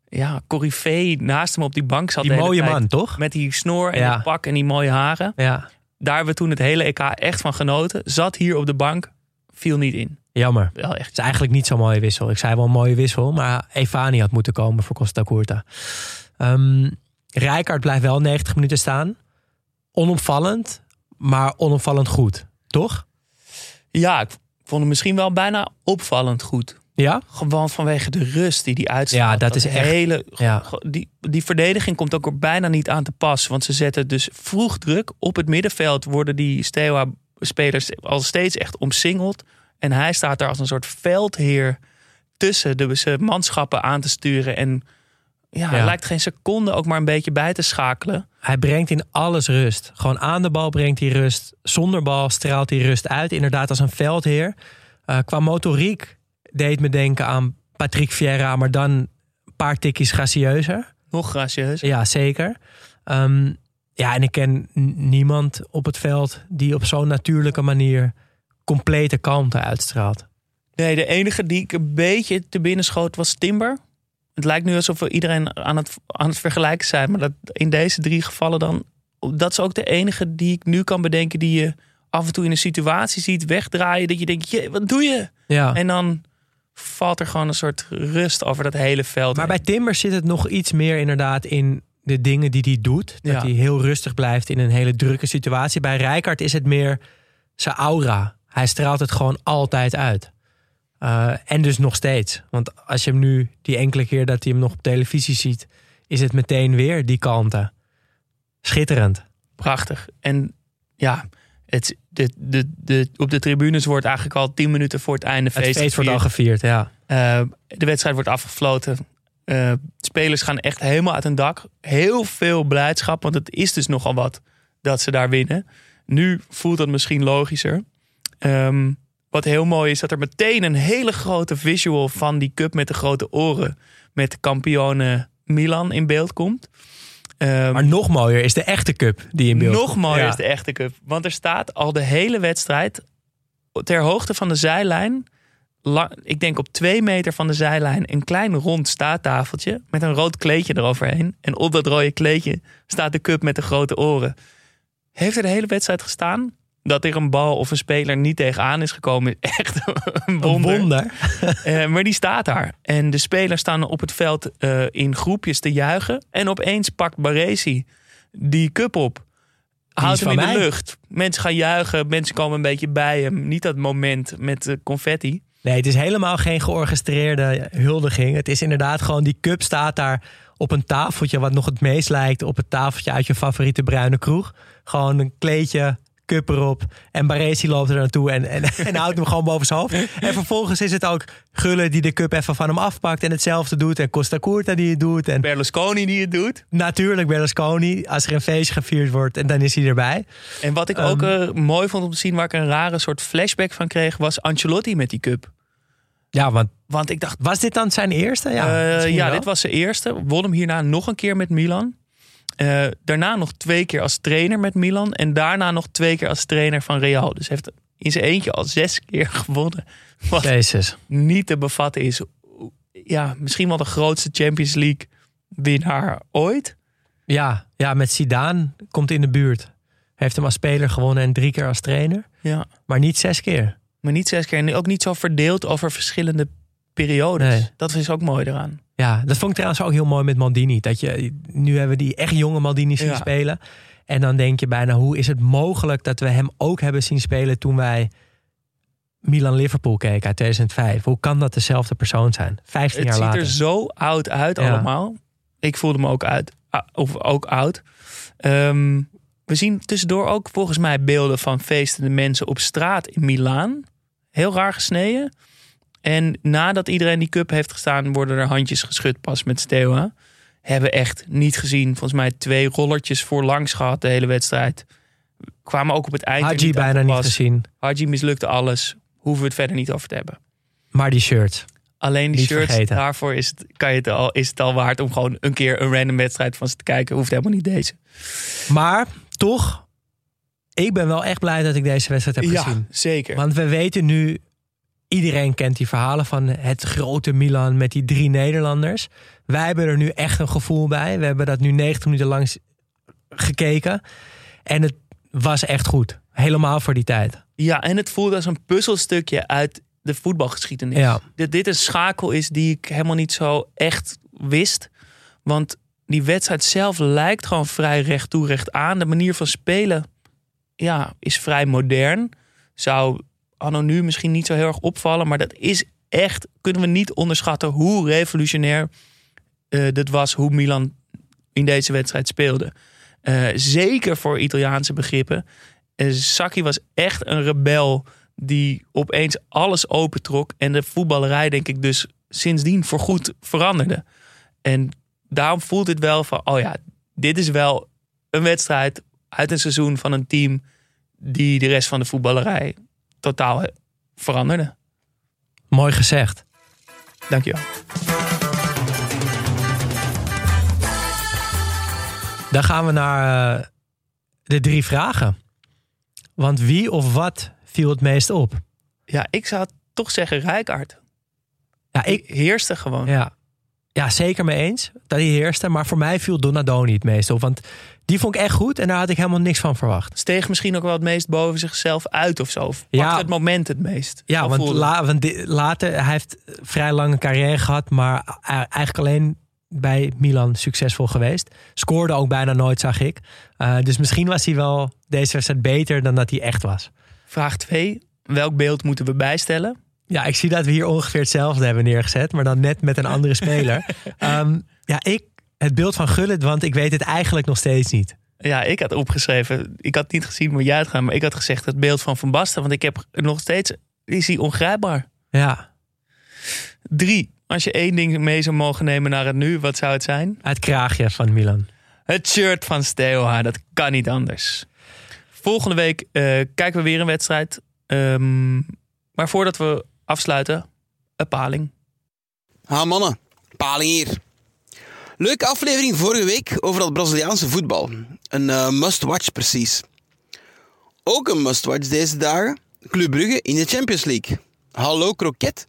Speaker 3: ja, coryfee naast hem op die bank zat.
Speaker 5: Die mooie man, toch?
Speaker 3: Met die snor en
Speaker 5: Ja.
Speaker 3: het pak en die mooie haren.
Speaker 5: Ja,
Speaker 3: Daar hebben we toen het hele EK echt van genoten. Zat hier op de bank, viel niet in.
Speaker 5: jammer.
Speaker 3: Wel echt.
Speaker 5: Het is eigenlijk niet zo'n mooie wissel. Ik zei wel een mooie wissel, maar Evani had moeten komen voor Costa Curta. Ehm Rijkaard blijft wel 90 minuten staan. Onopvallend, maar onopvallend goed. Toch?
Speaker 3: Ja, ik vond hem misschien wel bijna opvallend goed.
Speaker 5: Ja?
Speaker 3: Gewoon vanwege de rust die die uitstraalt.
Speaker 5: Ja, dat is echt-
Speaker 3: Hele,
Speaker 5: Ja.
Speaker 3: die, die verdediging komt ook er bijna niet aan te pas. Want ze zetten dus vroeg druk. Op het middenveld worden die Steaua-spelers al steeds echt omsingeld. En hij staat daar als een soort veldheer tussen de manschappen aan te sturen. En ja, hij lijkt geen seconde ook maar een beetje bij te schakelen.
Speaker 5: Hij brengt in alles rust. Gewoon aan de bal brengt hij rust. Zonder bal straalt hij rust uit. Inderdaad als een veldheer. Eh, qua motoriek deed me denken aan Patrick Vieira, maar dan een paar tikjes gracieuzer.
Speaker 3: Nog gracieus.
Speaker 5: Ja, zeker. Ehm, ja, en ik ken niemand op het veld die op zo'n natuurlijke manier complete kalmte uitstraalt.
Speaker 3: Nee, de enige die ik een beetje te binnen schoot was Timber. Het lijkt nu alsof we iedereen aan het, aan het vergelijken zijn. Maar dat in deze drie gevallen dan... Dat is ook de enige die ik nu kan bedenken... die je af en toe in een situatie ziet wegdraaien... dat je denkt, "Jee, wat doe je?
Speaker 5: Ja,
Speaker 3: En dan valt er gewoon een soort rust over dat hele veld.
Speaker 5: Maar bij Timber zit het nog iets meer inderdaad in de dingen die hij doet. Dat
Speaker 3: Ja.
Speaker 5: hij heel rustig blijft in een hele drukke situatie. Bij Rijkaard is het meer zijn aura. Hij straalt het gewoon altijd uit. Eh, en dus nog steeds. Want als je hem nu, die enkele keer dat hij hem nog op televisie ziet, is het meteen weer die kalmte. Schitterend.
Speaker 3: prachtig. En ja, het, de, de, de, op de tribunes wordt eigenlijk al tien minuten voor het einde
Speaker 5: Het
Speaker 3: feest,
Speaker 5: feest wordt al
Speaker 3: gevierd.
Speaker 5: ja.
Speaker 3: Eh, de wedstrijd wordt afgefloten. Eh, spelers gaan echt helemaal uit hun dak. Heel veel blijdschap, want het is dus nogal wat dat ze daar winnen. Nu voelt dat misschien logischer. Ehm, wat heel mooi is, dat er meteen een hele grote visual van die cup met de grote oren. Met de kampioenen Milan in beeld komt. Ehm,
Speaker 5: Maar nog mooier is de echte cup die in beeld
Speaker 3: nog mooier
Speaker 5: Ja.
Speaker 3: is de echte cup. Want er staat al de hele wedstrijd ter hoogte van de zijlijn. Ik denk op twee meter van de zijlijn een klein rond staattafeltje met een rood kleedje eroverheen. En op dat rode kleedje staat de cup met de grote oren. Heeft er de hele wedstrijd gestaan? Dat er een bal of een speler niet tegenaan is gekomen, is echt een
Speaker 5: Een
Speaker 3: wonder. Eh, maar die staat daar. En de spelers staan op het veld eh, in groepjes te juichen. En opeens pakt Baresi die cup op. Houdt hem in de lucht. Mensen gaan juichen. Mensen komen een beetje bij hem. Niet dat moment met eh, confetti.
Speaker 5: Nee, het is helemaal geen georchestreerde huldiging. Het is inderdaad gewoon, die cup staat daar op een tafeltje... wat nog het meest lijkt op het tafeltje uit je favoriete bruine kroeg. Gewoon een kleedje, cup erop. En Baresi loopt er naartoe en, en, en houdt hem gewoon boven zijn hoofd. En vervolgens is het ook Gullen die de cup even van hem afpakt... en hetzelfde doet. En Costa Curta die het doet. En
Speaker 3: Berlusconi die het doet.
Speaker 5: natuurlijk Berlusconi, als er een feestje gevierd wordt... en dan is hij erbij.
Speaker 3: En wat ik
Speaker 5: Ehm.
Speaker 3: ook eh, mooi vond om te zien... waar ik een rare soort flashback van kreeg... was Ancelotti met die cup.
Speaker 5: Ja, want
Speaker 3: Want ik dacht...
Speaker 5: was dit dan zijn eerste? Ja, misschien
Speaker 3: ja
Speaker 5: wel.
Speaker 3: dit was zijn eerste. Won hem hierna nog een keer met Milan. Eh, daarna nog twee keer als trainer met Milan. En daarna nog twee keer als trainer van Real. Dus heeft in zijn eentje al zes keer gewonnen. Wat
Speaker 5: Jezus.
Speaker 3: niet te bevatten is. Ja, misschien wel de grootste Champions League winnaar ooit.
Speaker 5: Ja, ja, met Zidane komt in de buurt. Heeft hem als speler gewonnen en drie keer als trainer.
Speaker 3: Ja,
Speaker 5: Maar niet zes keer.
Speaker 3: maar niet zes keer. En ook niet zo verdeeld over verschillende periodes.
Speaker 5: Nee.
Speaker 3: Dat is ook mooi eraan.
Speaker 5: Ja, dat vond ik trouwens ook heel mooi met Maldini. Dat je, nu hebben we die echt jonge Maldini zien
Speaker 3: Ja.
Speaker 5: spelen. En dan denk je bijna, hoe is het mogelijk dat we hem ook hebben zien spelen toen wij Milan-Liverpool keken uit 2005? Hoe kan dat dezelfde persoon zijn? 15
Speaker 3: Het
Speaker 5: jaar
Speaker 3: ziet
Speaker 5: later.
Speaker 3: er zo oud uit
Speaker 5: Ja.
Speaker 3: allemaal. Ik voelde me ook uit. Of ook oud. Ehm, we zien tussendoor ook volgens mij beelden van feestende mensen op straat in Milaan. Heel raar gesneden. En nadat iedereen die cup heeft gestaan, worden er handjes geschud pas met Steaua. Hebben echt niet gezien. Volgens mij twee rollertjes voorlangs gehad de hele wedstrijd. Kwamen ook op het eind. er
Speaker 5: Haji
Speaker 3: niet
Speaker 5: bijna
Speaker 3: te
Speaker 5: niet gezien.
Speaker 3: Haji mislukte alles. Hoeven we het verder niet over te hebben.
Speaker 5: Maar die shirts.
Speaker 3: Alleen die
Speaker 5: vergeten.
Speaker 3: daarvoor is het, kan je het al, is het al waard om gewoon een keer een random wedstrijd van ze te kijken. Hoeft helemaal niet deze.
Speaker 5: Maar toch, ik ben wel echt blij dat ik deze wedstrijd heb gezien.
Speaker 3: zeker.
Speaker 5: Want we weten nu, iedereen kent die verhalen van het grote Milan met die drie Nederlanders. Wij hebben er nu echt een gevoel bij. We hebben dat nu 90 minuten lang s- gekeken. En het was echt goed. Helemaal voor die tijd.
Speaker 3: Ja, en het voelt als een puzzelstukje uit de voetbalgeschiedenis.
Speaker 5: Ja.
Speaker 3: Dat dit een schakel is die ik helemaal niet zo echt wist. Want die wedstrijd zelf lijkt gewoon vrij recht toe, recht aan. De manier van spelen ja, is vrij modern. Zou nu misschien niet zo heel erg opvallen. Maar dat is echt, kunnen we niet onderschatten hoe revolutionair eh dit was. Hoe Milan in deze wedstrijd speelde. Eh, zeker voor Italiaanse begrippen. Eh, Sacchi was echt een rebel die opeens alles opentrok. En de voetballerij, denk ik, dus sindsdien voorgoed veranderde. En daarom voelt het wel van, oh ja, dit is wel een wedstrijd uit een seizoen van een team die de rest van de voetballerij totaal veranderde.
Speaker 5: Mooi gezegd.
Speaker 3: Dankjewel.
Speaker 5: Dan gaan we naar eh, de drie vragen. Want wie of wat viel het meest op?
Speaker 3: Ja, ik zou toch zeggen Rijkaard.
Speaker 5: Ja, ik,
Speaker 3: Ik heerste gewoon.
Speaker 5: ja. Ja, zeker mee eens dat hij heerste. Maar voor mij viel Donadoni het meest op. Want die vond ik echt goed en daar had ik helemaal niks van verwacht.
Speaker 3: Steeg misschien ook wel het meest boven zichzelf uit of zo. Of
Speaker 5: Ja.
Speaker 3: het moment het meest.
Speaker 5: Ja, want,
Speaker 3: voelde
Speaker 5: la- want di- later, hij heeft vrij lange carrière gehad, maar eigenlijk alleen bij Milan succesvol geweest. Scoorde ook bijna nooit, zag ik. Eh, dus misschien was hij wel deze wedstrijd beter dan dat hij echt was.
Speaker 3: Vraag 2. Welk beeld moeten we bijstellen?
Speaker 5: Ja, ik zie dat we hier ongeveer hetzelfde hebben neergezet, maar dan net met een andere speler. Ehm, ja, ik, het beeld van Gullit, want ik weet het eigenlijk nog steeds niet.
Speaker 3: Ja, ik had opgeschreven. Ik had niet gezien hoe jij het gaat, maar ik had gezegd het beeld van Van Basten. Want ik heb nog steeds. Is hij ongrijpbaar?
Speaker 5: Ja,
Speaker 3: Drie. Als je één ding mee zou mogen nemen naar het nu, wat zou het zijn?
Speaker 5: het kraagje van Milan.
Speaker 3: Het shirt van Steaua. Dat kan niet anders. Volgende week eh, kijken we weer een wedstrijd. Ehm, maar voordat we afsluiten, een paling.
Speaker 6: Ha mannen, paling hier. Leuke aflevering vorige week over dat Braziliaanse voetbal. Een eh, must-watch precies. Ook een must-watch deze dagen. Club Brugge in de Champions League. Hallo kroket.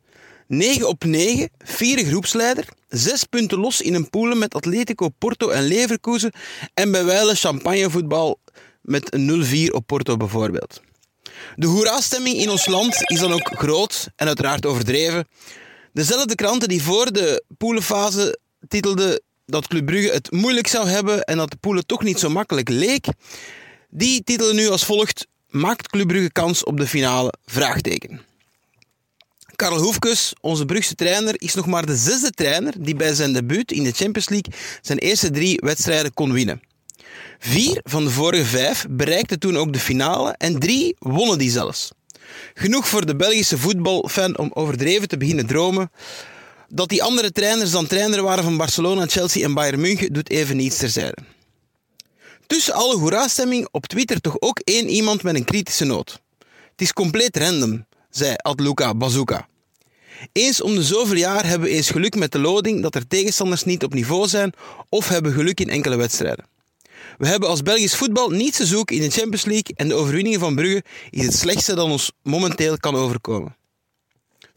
Speaker 6: 9 op 9, vierde groepsleider. Zes punten los in een poelen met Atletico, Porto en Leverkusen. En bij wijle champagnevoetbal met een 0-4 op Porto bijvoorbeeld. De hoera-stemming in ons land is dan ook groot en uiteraard overdreven. Dezelfde kranten die voor de poelenfase titelden dat Club Brugge het moeilijk zou hebben en dat de poelen toch niet zo makkelijk leek, die titelen nu als volgt: Maakt Club Brugge kans op de finale? Vraagteken. Karel Hoefkes, onze Brugse trainer, is nog maar de zesde trainer die bij zijn debuut in de Champions League zijn eerste drie wedstrijden kon winnen. Vier van de vorige vijf bereikten toen ook de finale en drie wonnen die zelfs. Genoeg voor de Belgische voetbalfan om overdreven te beginnen dromen. Dat die andere trainers dan trainer waren van Barcelona, Chelsea en Bayern München doet even niets terzijde. Tussen alle hoera-stemming op Twitter toch ook één iemand met een kritische noot. Het is compleet random, zei Adluca Bazooka. Eens om de zoveel jaar hebben we eens geluk met de loading dat er tegenstanders niet op niveau zijn of hebben geluk in enkele wedstrijden. We hebben als Belgisch voetbal niets te zoeken in de Champions League en de overwinningen van Brugge is het slechtste dat ons momenteel kan overkomen.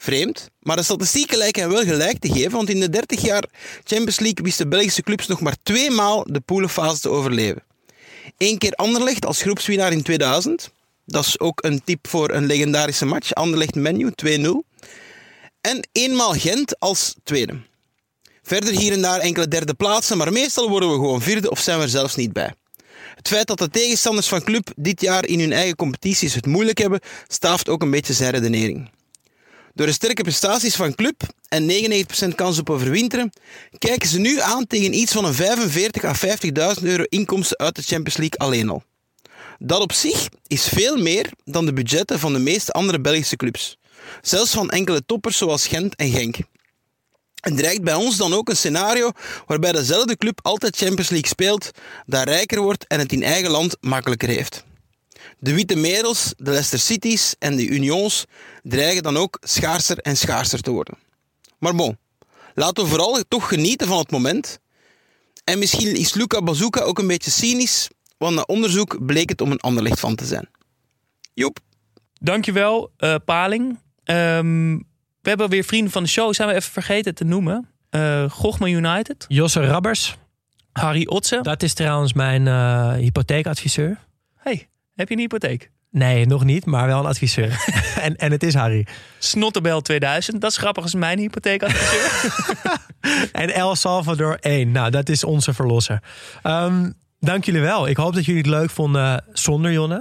Speaker 6: Vreemd, maar de statistieken lijken hem wel gelijk te geven, want in de 30 jaar Champions League wisten Belgische clubs nog maar twee maal de poelenfase te overleven. Eén keer Anderlecht als groepswinnaar in 2000. Dat is ook een tip voor een legendarische match. Anderlecht-Menu 2-0. En eenmaal Gent als tweede. Verder hier en daar enkele derde plaatsen, maar meestal worden we gewoon vierde of zijn we er zelfs niet bij. Het feit dat de tegenstanders van club dit jaar in hun eigen competities het moeilijk hebben, staaft ook een beetje zijn redenering. Door de sterke prestaties van club en 99% kans op overwinteren, kijken ze nu aan tegen iets van een 45 à 50.000 euro inkomsten uit de Champions League alleen al. Dat op zich is veel meer dan de budgetten van de meeste andere Belgische clubs. Zelfs van enkele toppers zoals Gent en Genk. En dreigt bij ons dan ook een scenario waarbij dezelfde club altijd Champions League speelt, daar rijker wordt en het in eigen land makkelijker heeft. De Witte Merels, de Leicester Cities en de Unions dreigen dan ook schaarser en schaarser te worden. Maar bon, laten we vooral toch genieten van het moment. En misschien is Luca Bazooka ook een beetje cynisch, want na onderzoek bleek het om een ander licht van te zijn. Joep.
Speaker 3: Dankjewel, eh Paling. Ehm, we hebben weer vrienden van de show. Zijn we even vergeten te noemen. Eh Gochma United.
Speaker 5: Josse Rabbers,
Speaker 3: Harry Otsen.
Speaker 5: dat is trouwens mijn eh, hypotheekadviseur.
Speaker 3: Hey, heb je een hypotheek?
Speaker 5: Nee, nog niet, maar wel een adviseur. en, en het is Harry.
Speaker 3: Snottebel 2000. Dat is grappig als mijn hypotheekadviseur.
Speaker 5: En El Salvador 1. Nou, dat is onze verlosser. Ehm, dank jullie wel. Ik hoop dat jullie het leuk vonden zonder Jonne.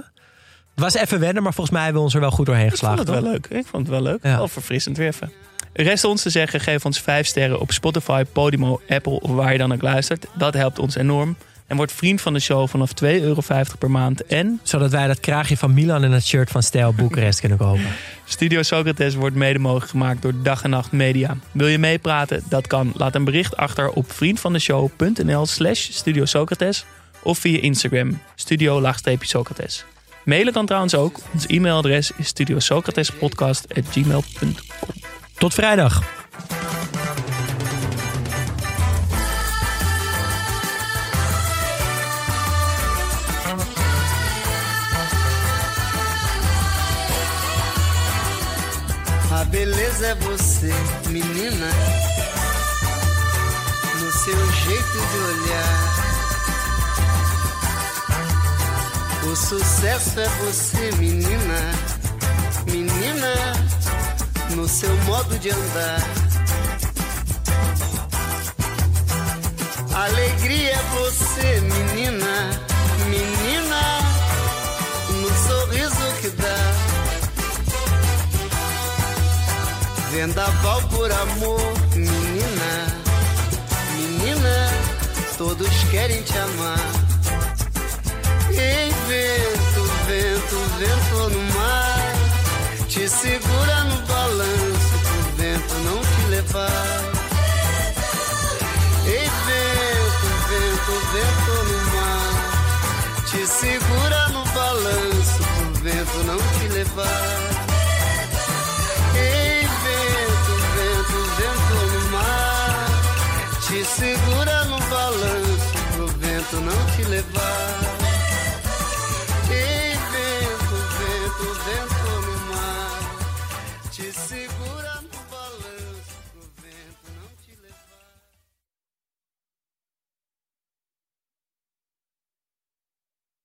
Speaker 5: Het was even wennen, maar volgens mij hebben we ons er wel goed doorheen
Speaker 3: Ik vond
Speaker 5: geslagen.
Speaker 3: het wel leuk. Ik vond het wel leuk.
Speaker 5: Ja.
Speaker 3: Wel verfrissend weer even. Rest ons te zeggen, geef ons 5 sterren op Spotify, Podimo, Apple of waar je dan ook luistert. Dat helpt ons enorm. En word vriend van de show vanaf 2,50 euro per maand. En
Speaker 5: Zodat wij dat kraagje van Milan en het shirt van Stijl Boekarest kunnen kopen.
Speaker 3: Studio Socrates wordt mede mogelijk gemaakt door Dag en Nacht Media. Wil je meepraten? Dat kan. Laat een bericht achter op vriendvandeshow.nl slash Studio Socrates of via Instagram studio-socrates. Mailen kan trouwens ook. Ons e-mailadres is studiosocratespodcast.gmail.com
Speaker 5: Tot vrijdag.
Speaker 2: Beleza é você, menina. seu jeito de olhar. O sucesso é você, menina, menina, no seu modo de andar. Alegria é você, menina, menina, no sorriso que dá. Vendaval por amor, menina, menina, todos querem te amar. Ei, vento, vento, vento no mar, te segura no balanço pro vento não te levar. Ei, vento, vento, vento no mar, te segura no balanço pro vento não te levar. To live.